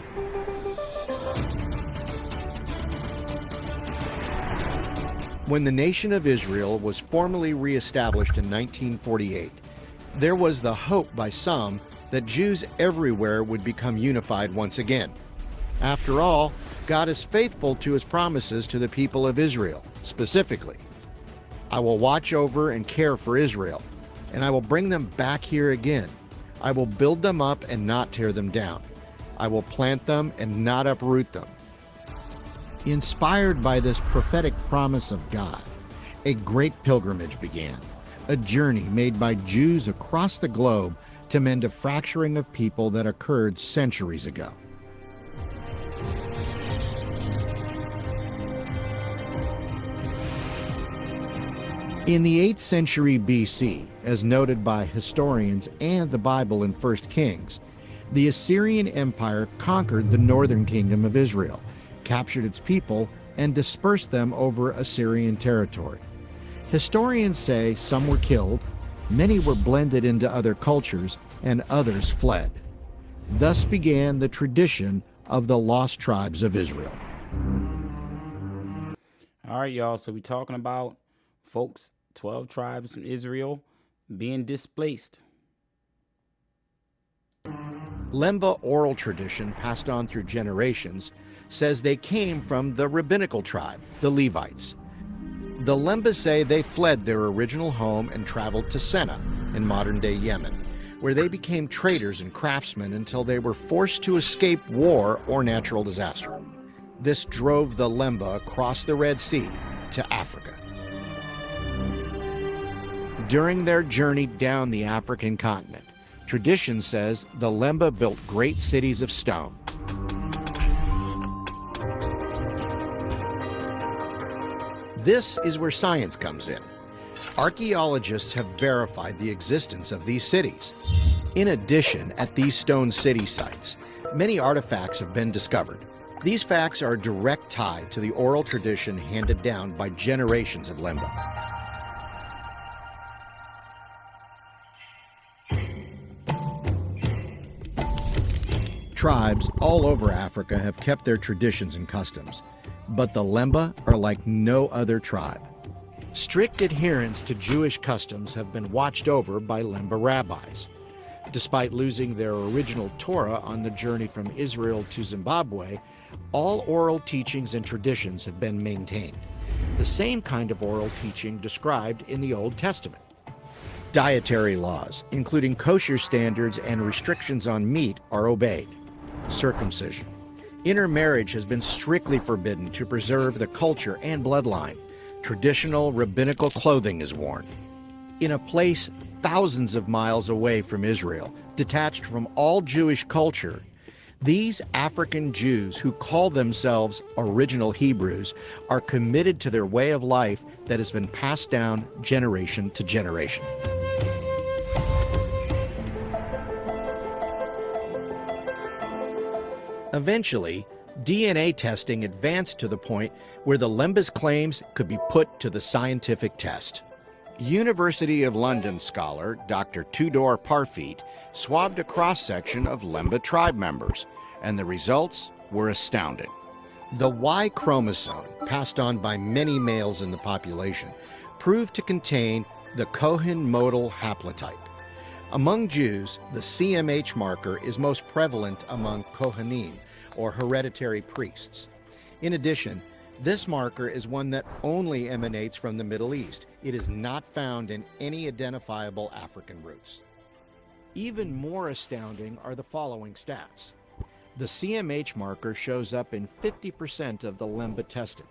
When the nation of Israel was formally reestablished in 1948, there was the hope by some that Jews everywhere would become unified once again. After all, God is faithful to his promises to the people of Israel, specifically. I will watch over and care for Israel, and I will bring them back here again. I will build them up and not tear them down. I will plant them and not uproot them. Inspired by this prophetic promise of God, a great pilgrimage began, a journey made by Jews across the globe to mend a fracturing of people that occurred centuries ago. In the 8th century BC, as noted by historians and the Bible in 1 Kings, the Assyrian Empire conquered the northern kingdom of Israel, captured its people, and dispersed them over Assyrian territory. Historians say some were killed, many were blended into other cultures, and others fled. Thus began the tradition of the lost tribes of Israel. All right, y'all. So we're talking about folks, 12 tribes from Israel being displaced. Lemba oral tradition passed on through generations says they came from the rabbinical tribe, the Levites. The Lemba say they fled their original home and traveled to Senna in modern day Yemen, where they became traders and craftsmen until they were forced to escape war or natural disaster. This drove the Lemba across the Red Sea to Africa. During their journey down the African continent, tradition says the Lemba built great cities of stone. This is where science comes in. Archaeologists have verified the existence of these cities. In addition, at these stone city sites, many artifacts have been discovered. These facts are a direct tie to the oral tradition handed down by generations of Lemba. Tribes all over Africa have kept their traditions and customs, but the Lemba are like no other tribe. Strict adherence to Jewish customs have been watched over by Lemba rabbis. Despite losing their original Torah on the journey from Israel to Zimbabwe, all oral teachings and traditions have been maintained. The same kind of oral teaching described in the Old Testament. Dietary laws, including kosher standards and restrictions on meat, are obeyed. Circumcision. Intermarriage has been strictly forbidden to preserve the culture and bloodline. Traditional rabbinical clothing is worn. In a place thousands of miles away from Israel, detached from all Jewish culture, these African Jews who call themselves original Hebrews are committed to their way of life that has been passed down generation to generation. Eventually, DNA testing advanced to the point where the Lemba's claims could be put to the scientific test. University of London scholar Dr. Tudor Parfitt swabbed a cross section of Lemba tribe members, and the results were astounding. The Y chromosome, passed on by many males in the population, proved to contain the Cohen modal haplotype. Among Jews, the CMH marker is most prevalent among Kohanim, or hereditary priests. In addition, this marker is one that only emanates from the Middle East. It is not found in any identifiable African roots. Even more astounding are the following stats. The CMH marker shows up in 50% of the Lemba tested.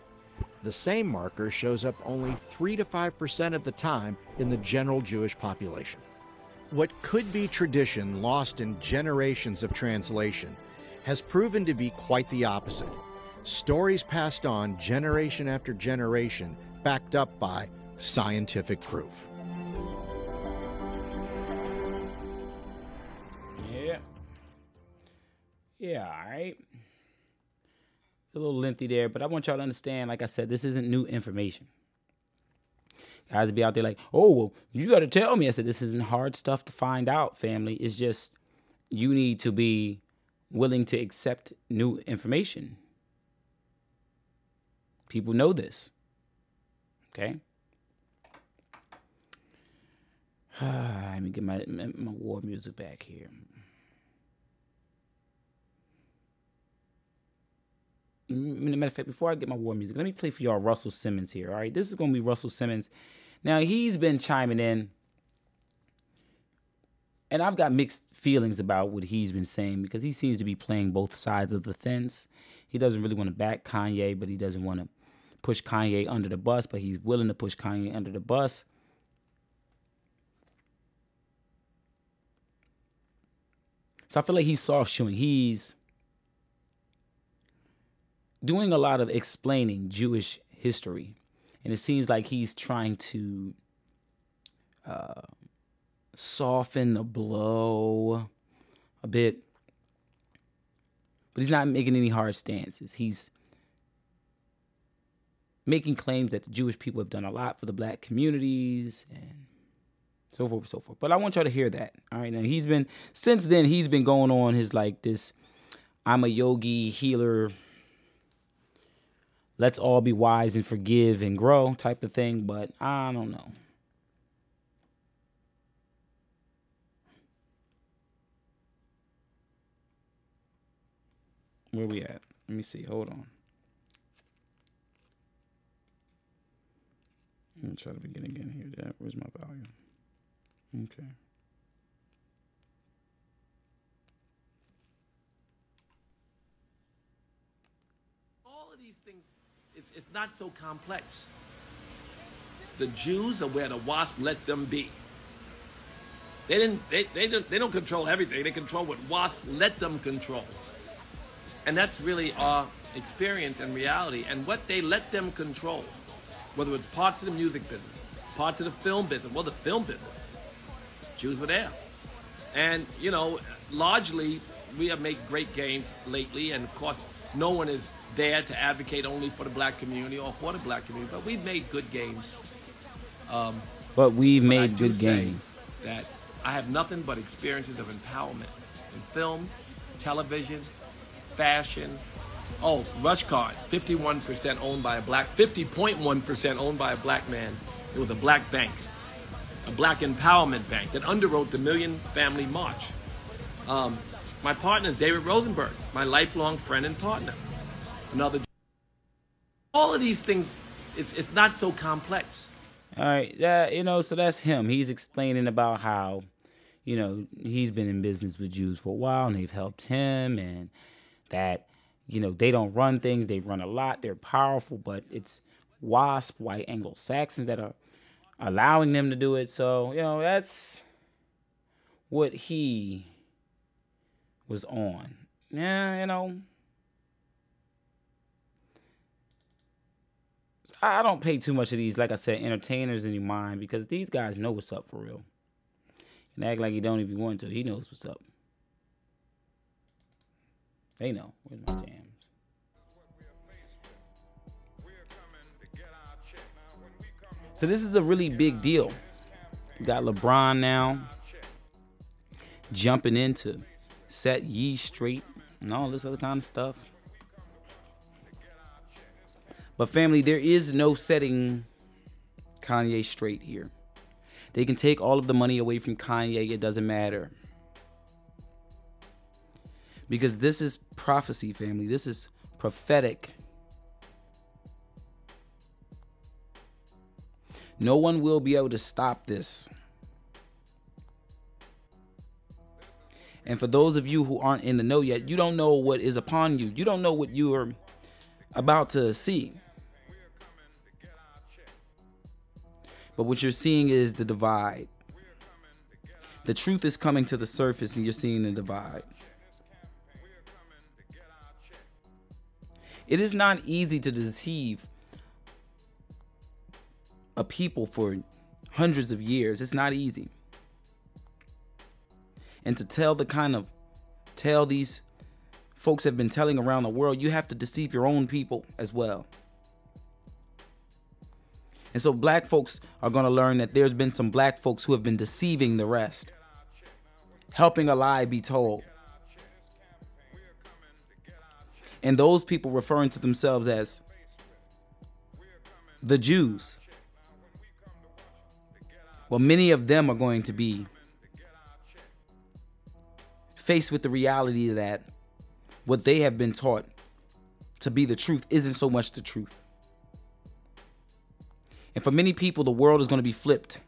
The same marker shows up only 3 to 5% of the time in the general Jewish population. What could be tradition lost in generations of translation has proven to be quite the opposite. Stories passed on generation after generation, backed up by scientific proof. Yeah. Yeah, all right. It's a little lengthy there, but I want y'all to understand, like I said, this isn't new information. Guys be out there like, oh, well, you got to tell me. I said, this isn't hard stuff to find out, family. It's just you need to be willing to accept new information. People know this. Okay? Let me get my, my war music back here. Mm, matter of fact, before I get my war music, let me play for y'all Russell Simmons here. All right, this is gonna be Russell Simmons. Now he's been chiming in, and I've got mixed feelings about what he's been saying because he seems to be playing both sides of the fence. He doesn't really want to back Kanye, but he doesn't want to push Kanye under the bus, but he's willing to push Kanye under the bus. So I feel like he's soft shoeing. He's doing a lot of explaining Jewish history. And it seems like he's trying to uh, soften the blow a bit. But he's not making any hard stances. He's making claims that the Jewish people have done a lot for the black communities and so forth and so forth. But I want y'all to hear that. All right. Now he's been since then he's been going on his like this I'm a yogi healer let's all be wise and forgive and grow type of thing, but I don't know. Where we at? Let me see. Hold on. Let me try to begin again here. Where's my volume? Okay. All of these things it's, it's not so complex. The Jews are where the wasp let them be. They didn't. They, they don't. They don't control everything. They control what wasp let them control. And that's really our experience and reality. And what they let them control, whether it's parts of the music business, parts of the film business, well, the film business, Jews were there. And you know, largely we have made great gains lately. And of course, no one is there to advocate only for the black community or for the black community, but we've made good gains. Um, but we've but made good gains. That I have nothing but experiences of empowerment in film, television, fashion. Oh, Rush Card, 51% owned by a black, 50.1% owned by a black man. It was a black bank, a black empowerment bank that underwrote the Million Family March. Um, my partner is David Rosenberg, my lifelong friend and partner another. All of these things, it's, it's not so complex. All right, yeah, you know, so that's him. He's explaining about how, you know, he's been in business with Jews for a while and they've helped him, and that, you know, they don't run things, they run a lot, they're powerful, but it's WASP, white Anglo Saxons, that are allowing them to do it. So, you know, that's what he was on. Yeah, you know, I don't pay too much of these, like I said, entertainers in your mind because these guys know what's up for real. And act like he don't even want to. He knows what's up. They know. Where's my jams? So this is a really big deal. We got LeBron now jumping into set ye straight and all this other kind of stuff. But family, there is no setting Kanye straight here. They can take all of the money away from Kanye, it doesn't matter. Because this is prophecy, family. This is prophetic. No one will be able to stop this. And for those of you who aren't in the know yet, you don't know what is upon you. You don't know what you are about to see. But what you're seeing is the divide. The truth is coming to the surface and you're seeing the divide. It is not easy to deceive a people for hundreds of years. It's not easy. And to tell the kind of tell these folks have been telling around the world, you have to deceive your own people as well. And so black folks are going to learn that there's been some black folks who have been deceiving the rest, helping a lie be told. And those people referring to themselves as the Jews. Well, many of them are going to be faced with the reality that what they have been taught to be the truth isn't so much the truth. And for many people, the world is going to be flipped.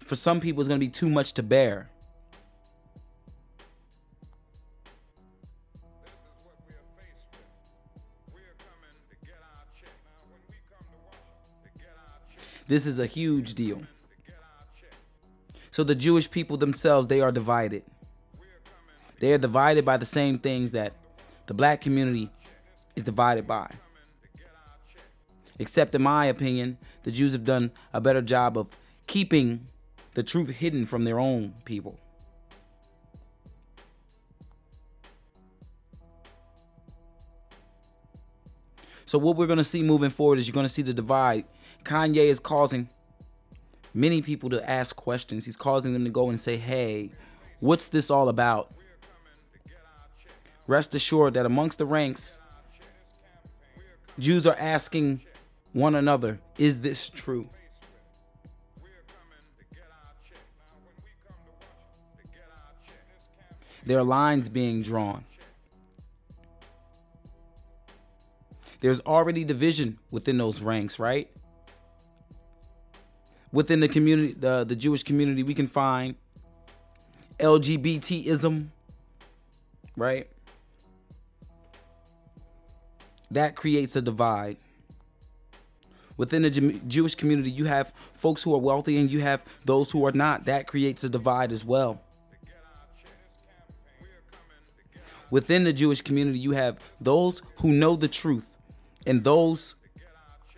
For some people, it's going to be too much to bear. This is a huge deal. So the Jewish people themselves, they are divided. They are divided by the same things that the black community is divided by. Except in my opinion, the Jews have done a better job of keeping the truth hidden from their own people. So what we're going to see moving forward is you're going to see the divide. Kanye is causing many people to ask questions. He's causing them to go and say, "Hey, what's this all about?" Rest assured that amongst the ranks, Jews are asking one another, "Is this true?" There are lines being drawn. There's already division within those ranks, right? Within the community, the, the Jewish community, we can find LGBTism, right? That creates a divide. Within the Jewish community, you have folks who are wealthy and you have those who are not. That creates a divide as well. Within the Jewish community, you have those who know the truth and those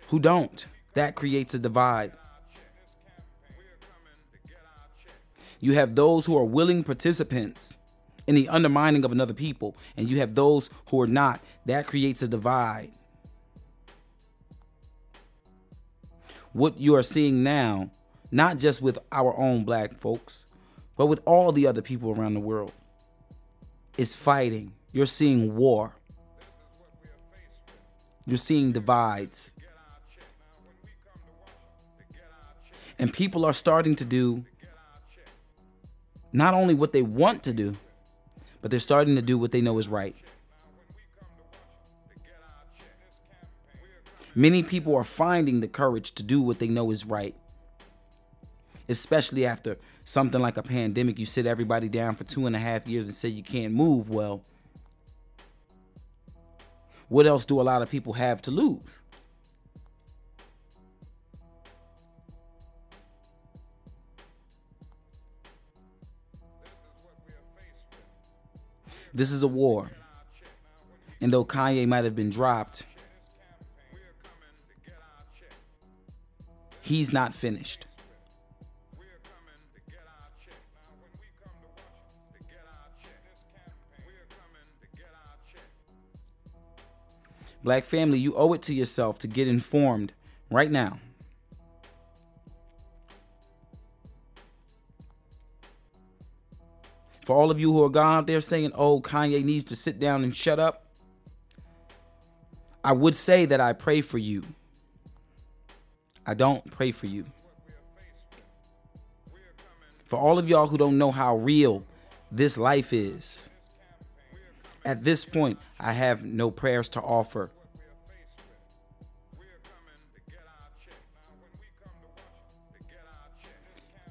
who don't. That creates a divide. You have those who are willing participants in the undermining of another people, and you have those who are not. That creates a divide. What you are seeing now, not just with our own black folks, but with all the other people around the world, is fighting. You're seeing war. You're seeing divides. And people are starting to do not only what they want to do, but they're starting to do what they know is right. Many people are finding the courage to do what they know is right. Especially after something like a pandemic, you sit everybody down for two and a half years and say you can't move. Well, what else do a lot of people have to lose? This is a war. And though Kanye might have been dropped, he's not finished. Black family, you owe it to yourself to get informed right now. For all of you who are gone out there saying, oh, Kanye needs to sit down and shut up, I would say that I pray for you. I don't pray for you. For all of y'all who don't know how real this life is, at this point, I have no prayers to offer.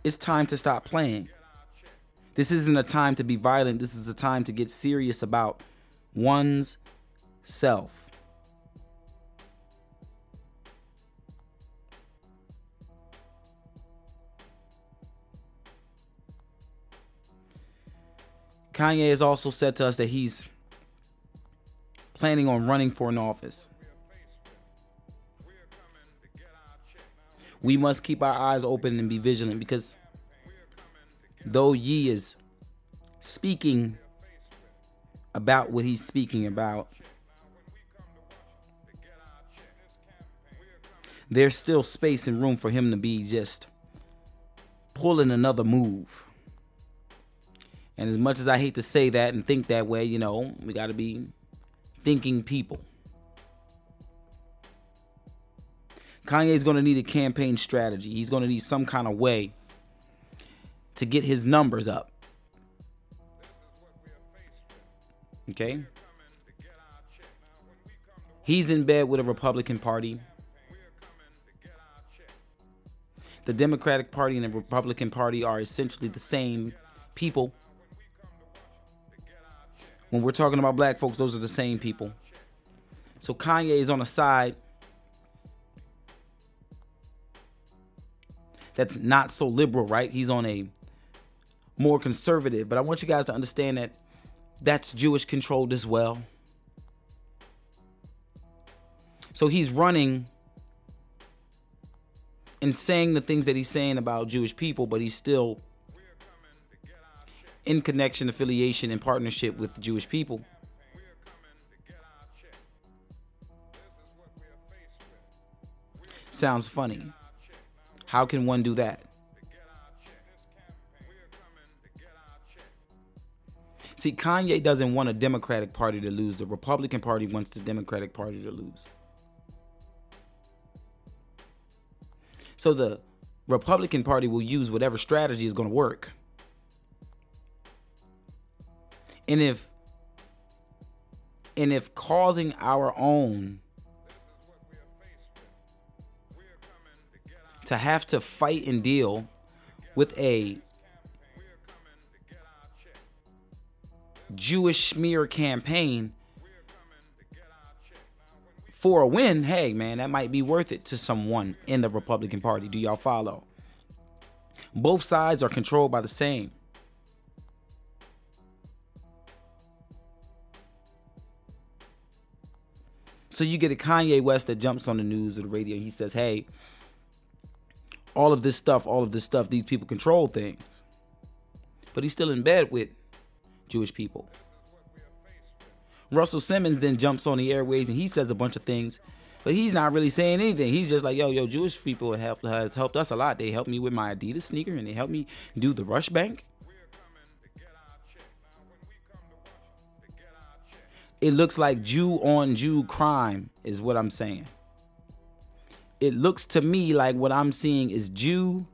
It's time to stop playing. This isn't a time to be violent. This is a time to get serious about one's self. Kanye has also said to us that he's planning on running for an office. We must keep our eyes open and be vigilant because though Ye is speaking about what he's speaking about, there's still space and room for him to be just pulling another move. And as much as I hate to say that and think that way, you know, we got to be thinking people. Kanye's going to need a campaign strategy. He's going to need some kind of way to get his numbers up. Okay? He's in bed with a Republican Party. The Democratic Party and the Republican Party are essentially the same people. When we're talking about black folks, those are the same people. So Kanye is on a side that's not so liberal, right? He's on a more conservative. But I want you guys to understand that that's Jewish controlled as well. So he's running and saying the things that he's saying about Jewish people, but he's still in connection, affiliation, and partnership with the Jewish people. Sounds funny. How can one do that? See, Kanye doesn't want a Democratic Party to lose. The Republican Party wants the Democratic Party to lose. So the Republican Party will use whatever strategy is going to work. And if and if causing our own to have to fight and deal with a Jewish smear campaign for a win, hey man, that might be worth it to someone in the Republican Party. Do y'all follow? Both sides are controlled by the same. So you get a Kanye West that jumps on the news or the radio. He says, hey, all of this stuff, all of this stuff, these people control things. But he's still in bed with Jewish people. Russell Simmons then jumps on the airways and he says a bunch of things, but he's not really saying anything. He's just like, yo, yo, Jewish people have has helped us a lot. They helped me with my Adidas sneaker and they helped me do the Rush Bank. It looks like Jew on Jew crime, is what I'm saying. It looks to me like what I'm seeing is Jew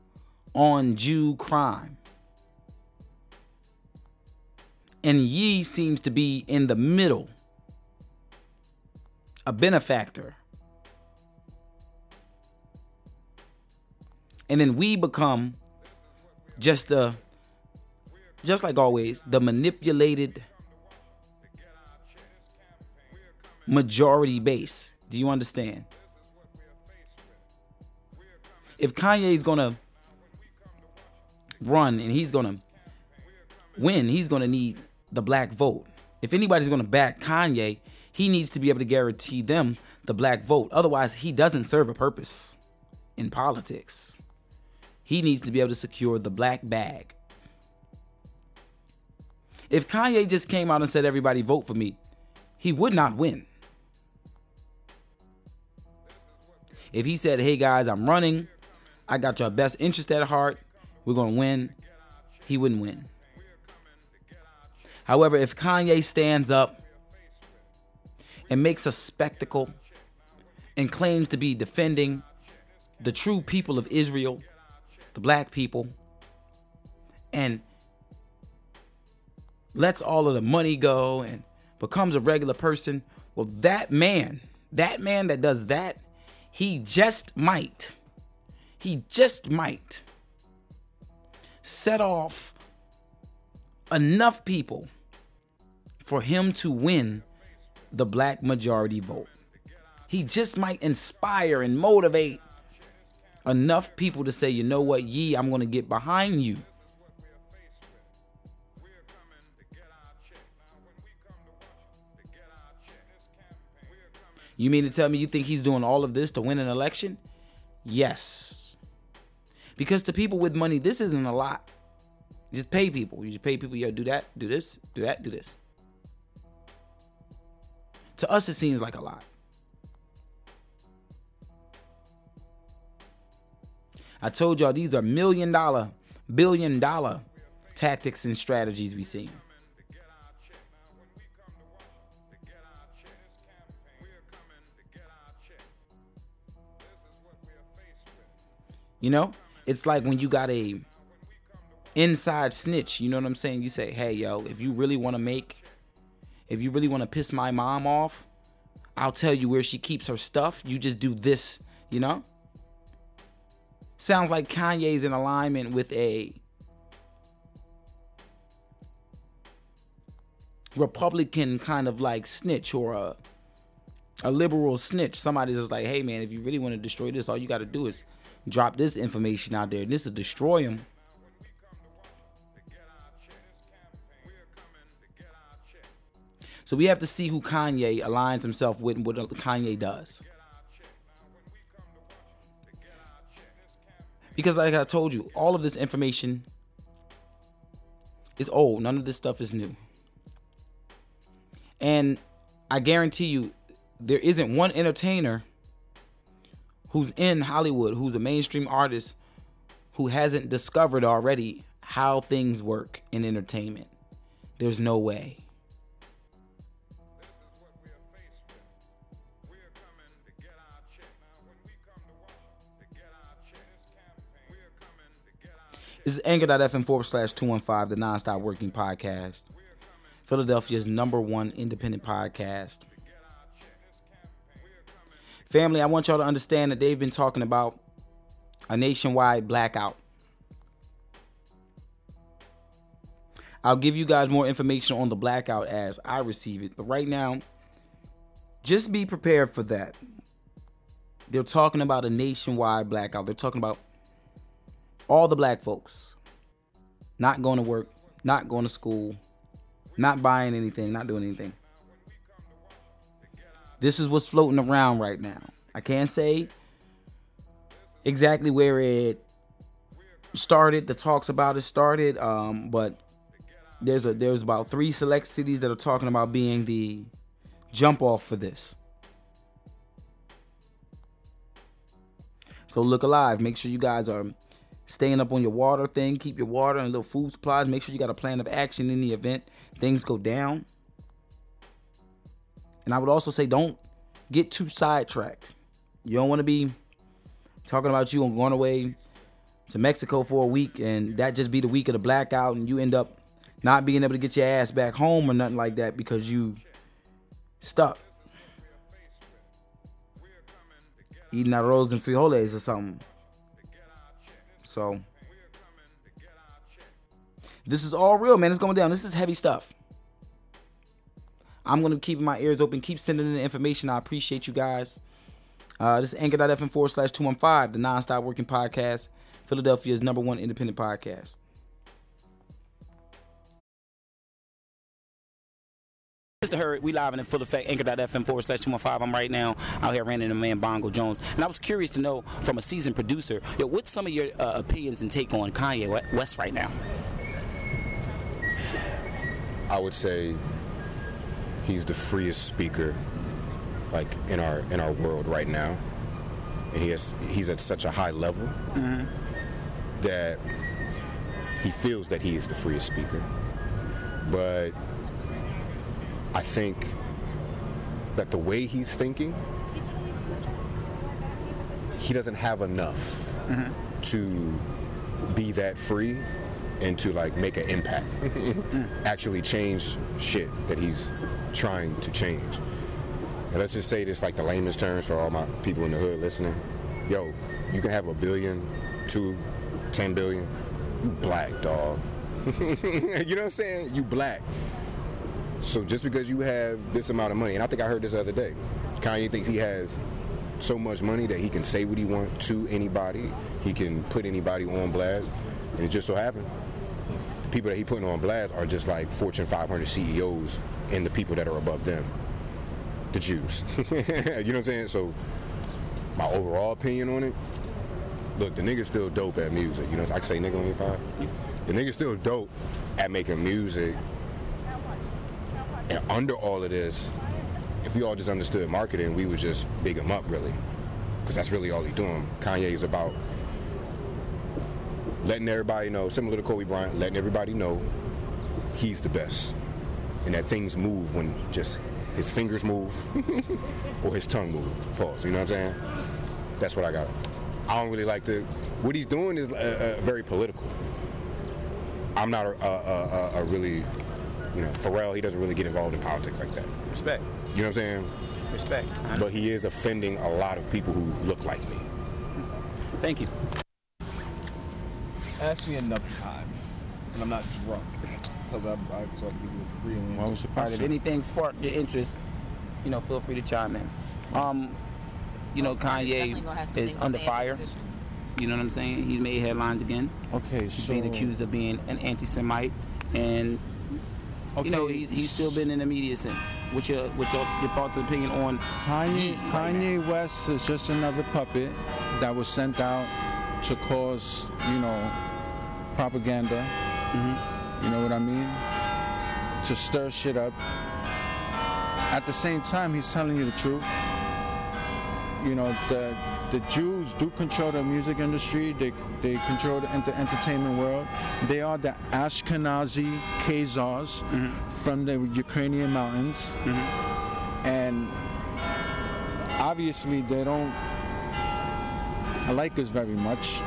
on Jew crime. And Ye seems to be in the middle, a benefactor. And then we become just the, just like always, the manipulated majority base. Do you understand? If Kanye is gonna run and he's gonna win, he's gonna need the black vote. If anybody's gonna back Kanye, he needs to be able to guarantee them the black vote. Otherwise, he doesn't serve a purpose in politics. He needs to be able to secure the black bag. If Kanye just came out and said, everybody vote for me, he would not win. If he said, hey guys, I'm running, I got your best interest at heart, we're going to win, he wouldn't win. However, if Kanye stands up and makes a spectacle and claims to be defending the true people of Israel, the black people, and lets all of the money go and becomes a regular person, well, that man, that man that does that, he just might, he just might set off enough people for him to win the black majority vote. He just might inspire and motivate enough people to say, you know what, ye, I'm going to get behind you. You mean to tell me you think he's doing all of this to win an election? Yes. Because to people with money, this isn't a lot. Just pay people. You just pay people, yo, do that, do this, do that, do this. To us, it seems like a lot. I told y'all these are million dollar, billion dollar tactics and strategies we see. You know, it's like when you got a inside snitch. You know what I'm saying? You say, "Hey, yo, if you really want to make, if you really want to piss my mom off, I'll tell you where she keeps her stuff. You just do this." You know? Sounds like Kanye's in alignment with a Republican kind of like snitch or a a liberal snitch. Somebody's just like, hey man, if you really want to destroy this, all you got to do is drop this information out there. And this will destroy him. So we have to see who Kanye aligns himself with and what Kanye does. Because like I told you, all of this information is old. None of this stuff is new. And I guarantee you, there isn't one entertainer who's in Hollywood, who's a mainstream artist, who hasn't discovered already how things work in entertainment. There's no way. This is anchor.fm forward slash 215, the nonstop working podcast. Philadelphia's number one independent podcast. Family, I want y'all to understand that they've been talking about a nationwide blackout. I'll give you guys more information on the blackout as I receive it. But right now, just be prepared for that. They're talking about a nationwide blackout. They're talking about all the black folks not going to work, not going to school, not buying anything, not doing anything. This is what's floating around right now. I can't say exactly where it started, the talks about it started, um, but there's a there's about three select cities that are talking about being the jump off for this. So look alive. Make sure you guys are staying up on your water thing. Keep your water and little food supplies. Make sure you got a plan of action in the event things go down. And I would also say don't get too sidetracked. You don't want to be talking about you and going away to Mexico for a week and that just be the week of the blackout and you end up not being able to get your ass back home or nothing like that because you stuck eating arroz and frijoles or something. So this is all real, man. It's going down. This is heavy stuff. I'm gonna keep my ears open, keep sending in the information. I appreciate you guys. Uh, this is anchor.fm forward slash 215, the nonstop working podcast, Philadelphia's number one independent podcast. Mr. Hurd, we live in full effect, anchor.fm forward slash 215. I'm right now out here running the man Bongo Jones. And I was curious to know from a seasoned producer, yo, what's some of your uh, opinions and take on Kanye West right now? I would say he's the freest speaker like in our in our world right now. And he has he's at such a high level Mm-hmm. that he feels that he is the freest speaker. But I think that the way he's thinking, he doesn't have enough mm-hmm. to be that free and to like make an impact. Mm-hmm. Actually change shit that he's trying to change. And let's just say this like the lamest terms for all my people in the hood listening. Yo, you can have a billion, two, ten billion. You black dog. you know what I'm saying? You black. So just because you have this amount of money, and I think I heard this the other day, Kanye thinks he has so much money that he can say what he wants to anybody. He can put anybody on blast, and it just so happened the people that he putting on blast are just like Fortune 500 CEOs and the people that are above them, the Jews. you know what I'm saying? So my overall opinion on it, look, the nigga's still dope at music. You know, I can say nigga on your pod. The nigga's still dope at making music. And under all of this, if we all just understood marketing, we would just big him up really. Because that's really all he's doing. Kanye is about letting everybody know, similar to Kobe Bryant, letting everybody know he's the best. And that things move when just his fingers move or his tongue move. Pause. You know what I'm saying? That's what I got. I don't really like the. What he's doing is uh, uh, very political. I'm not a, a, a, a really, you know, Pharrell. He doesn't really get involved in politics like that. Respect. You know what I'm saying? Respect. But he is offending a lot of people who look like me. Thank you. Ask me another time, and I'm not drunk, because I, I so I can give you a real answer. What was the question? If anything sparked your interest, you know, feel free to chime in. Um, you know, definitely Kanye is under fire. You know what I'm saying? He's made headlines again. Okay, He's being accused of being an anti-Semite, and you know he's he's still been in the media since. What's your what's your, your thoughts and opinion on Kanye, Kanye West is just another puppet that was sent out to cause, you know, propaganda. Mm-hmm. You know what I mean? To stir shit up. At the same time, he's telling you the truth. You know, the the Jews do control the music industry. They they control the enter- entertainment world. They are the Ashkenazi Khazars mm-hmm. from the Ukrainian mountains, mm-hmm. and obviously they don't like us very much.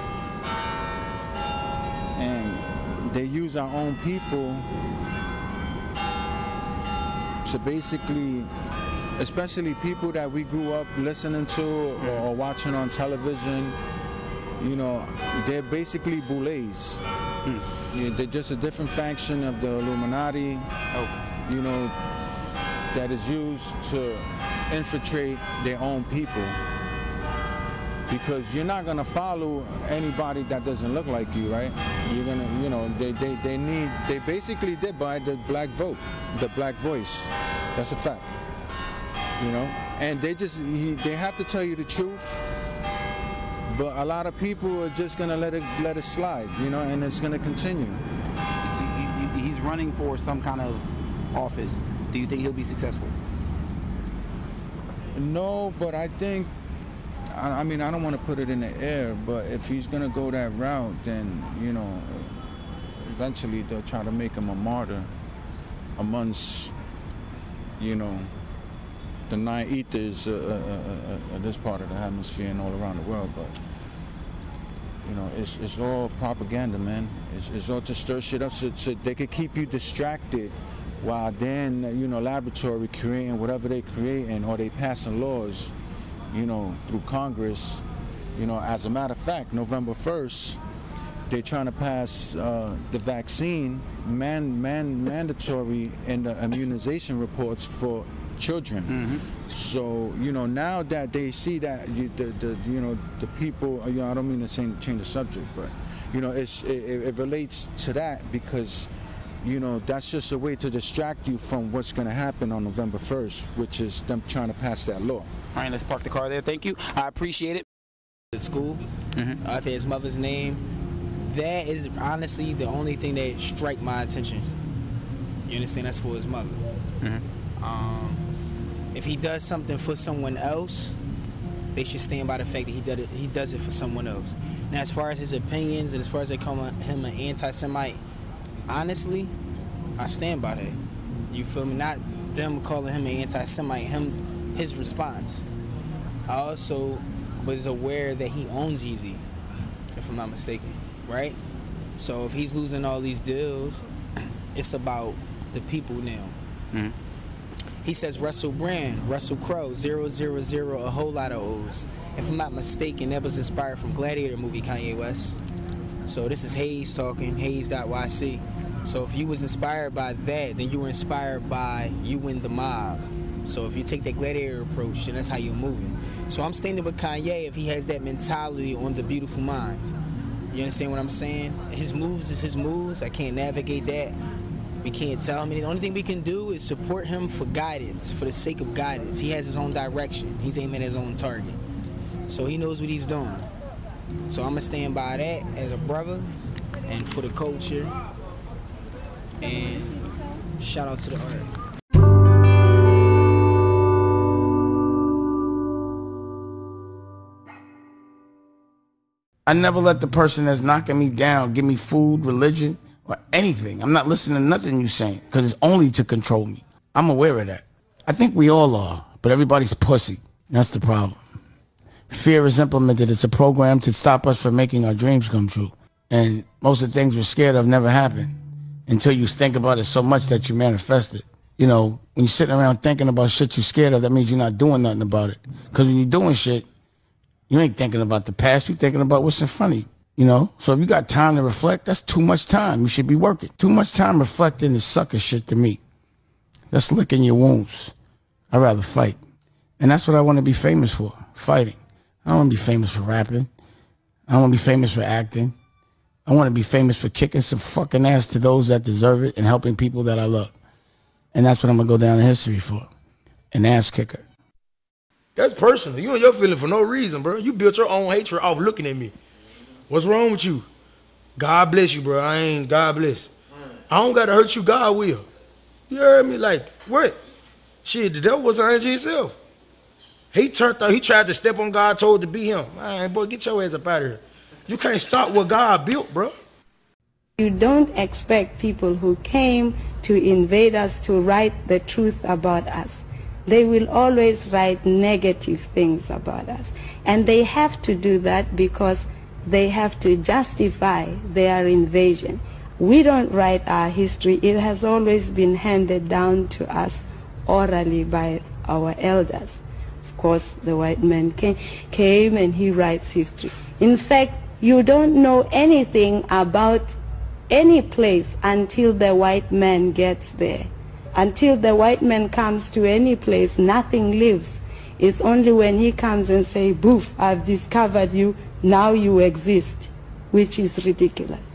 And they use our own people to basically, especially people that we grew up listening to or, or mm. watching on television, you know, they're basically boulets. Hmm. Yeah, they're just a different faction of the Illuminati, oh. you know, that is used to infiltrate their own people. Because you're not gonna follow anybody that doesn't look like you, right? You're gonna, you know, they, they, they need, they basically did buy the black vote, the black voice. That's a fact. You know, and they just, he, they have to tell you the truth. But a lot of people are just gonna let it let it slide, you know, and it's gonna continue. He- he- He's running for some kind of office. Do you think he'll be successful? No, but I think, I, I mean, I don't want to put it in the air, but if he's gonna go that route, then you know, eventually they'll try to make him a martyr amongst, you know, the nine ethers uh, uh, uh, uh, this part of the hemisphere and all around the world. But you know, it's it's all propaganda, man. It's, it's all to stir shit up so, so they could keep you distracted while then you know laboratory creating whatever they creating or they passing laws, you know, through Congress. You know, as a matter of fact, November first, they're trying to pass uh, the vaccine man, man mandatory in the immunization reports for children. Mm-hmm. So you know now that they see that you, the, the you know the people uh, you know I don't mean to say, change the subject, but you know it's it, it it relates to that because you know that's just a way to distract you from what's going to happen on November 1st, which is them trying to pass that law. All right, let's park the car there. Thank you. I appreciate it. At school, mm-hmm. after his mother's name, that is honestly the only thing that strike my attention. You understand? That's for his mother. Mm-hmm. Um, if he does something for someone else, they should stand by the fact that he did it. He does it for someone else. Now, as far as his opinions and as far as they call him an anti-Semite, honestly, I stand by that. You feel me? Not them calling him an anti-Semite. Him, his response. I also was aware that he owns Yeezy, if I'm not mistaken, right? So if he's losing all these deals, it's about the people now. Mm-hmm. He says Russell Brand, Russell Crowe, zero zero zero, a whole lot of O's. If I'm not mistaken, that was inspired from Gladiator movie, Kanye West. So this is Hayes talking, Hayes.yc. So if you was inspired by that, then you were inspired by you win the mob. So if you take that gladiator approach, then that's how you're moving. So I'm standing with Kanye if he has that mentality on the beautiful mind. You understand what I'm saying? His moves is his moves. I can't navigate that. We can't tell him. The only thing we can do is support him for guidance, for the sake of guidance. He has his own direction. He's aiming at his own target. So he knows what he's doing. So I'm gonna stand by that as a brother and for the culture. And shout out to the art. I never let the person that's knocking me down give me food, religion, or anything. I'm not listening to nothing you saying because it's only to control me. I'm aware of that. I think we all are, but everybody's pussy. That's the problem. Fear is implemented. It's a program to stop us from making our dreams come true. And most of the things we're scared of never happen until you think about it so much that you manifest it. You know, when you're sitting around thinking about shit you're scared of, that means you're not doing nothing about it. Because when you're doing shit, you ain't thinking about the past. You're thinking about what's in front of you. You know, so if you got time to reflect, that's too much time. You should be working. Too much time reflecting is sucker shit to me. That's licking your wounds. I'd rather fight. And that's what I want to be famous for fighting. I don't want to be famous for rapping. I don't want to be famous for acting. I want to be famous for kicking some fucking ass to those that deserve it and helping people that I love. And that's what I'm going to go down in history for an ass kicker. That's personal. You and your feeling for no reason, bro. You built your own hatred off looking at me. What's wrong with you? God bless you, bro. I ain't God bless. I don't gotta hurt you, God will. You heard me? Like, what? Shit, the devil was angel himself. He turned out, he tried to step on God, told to be him. Man, boy, get your ass up out of here. You can't stop what God built, bro. You don't expect people who came to invade us to write the truth about us. They will always write negative things about us. And they have to do that because they have to justify their invasion. We don't write our history. It has always been handed down to us orally by our elders. Of course, the white man came, came and he writes history. In fact, you don't know anything about any place until the white man gets there. Until the white man comes to any place, nothing lives. It's only when he comes and say, "Boof, I've discovered you. Now you exist," which is ridiculous.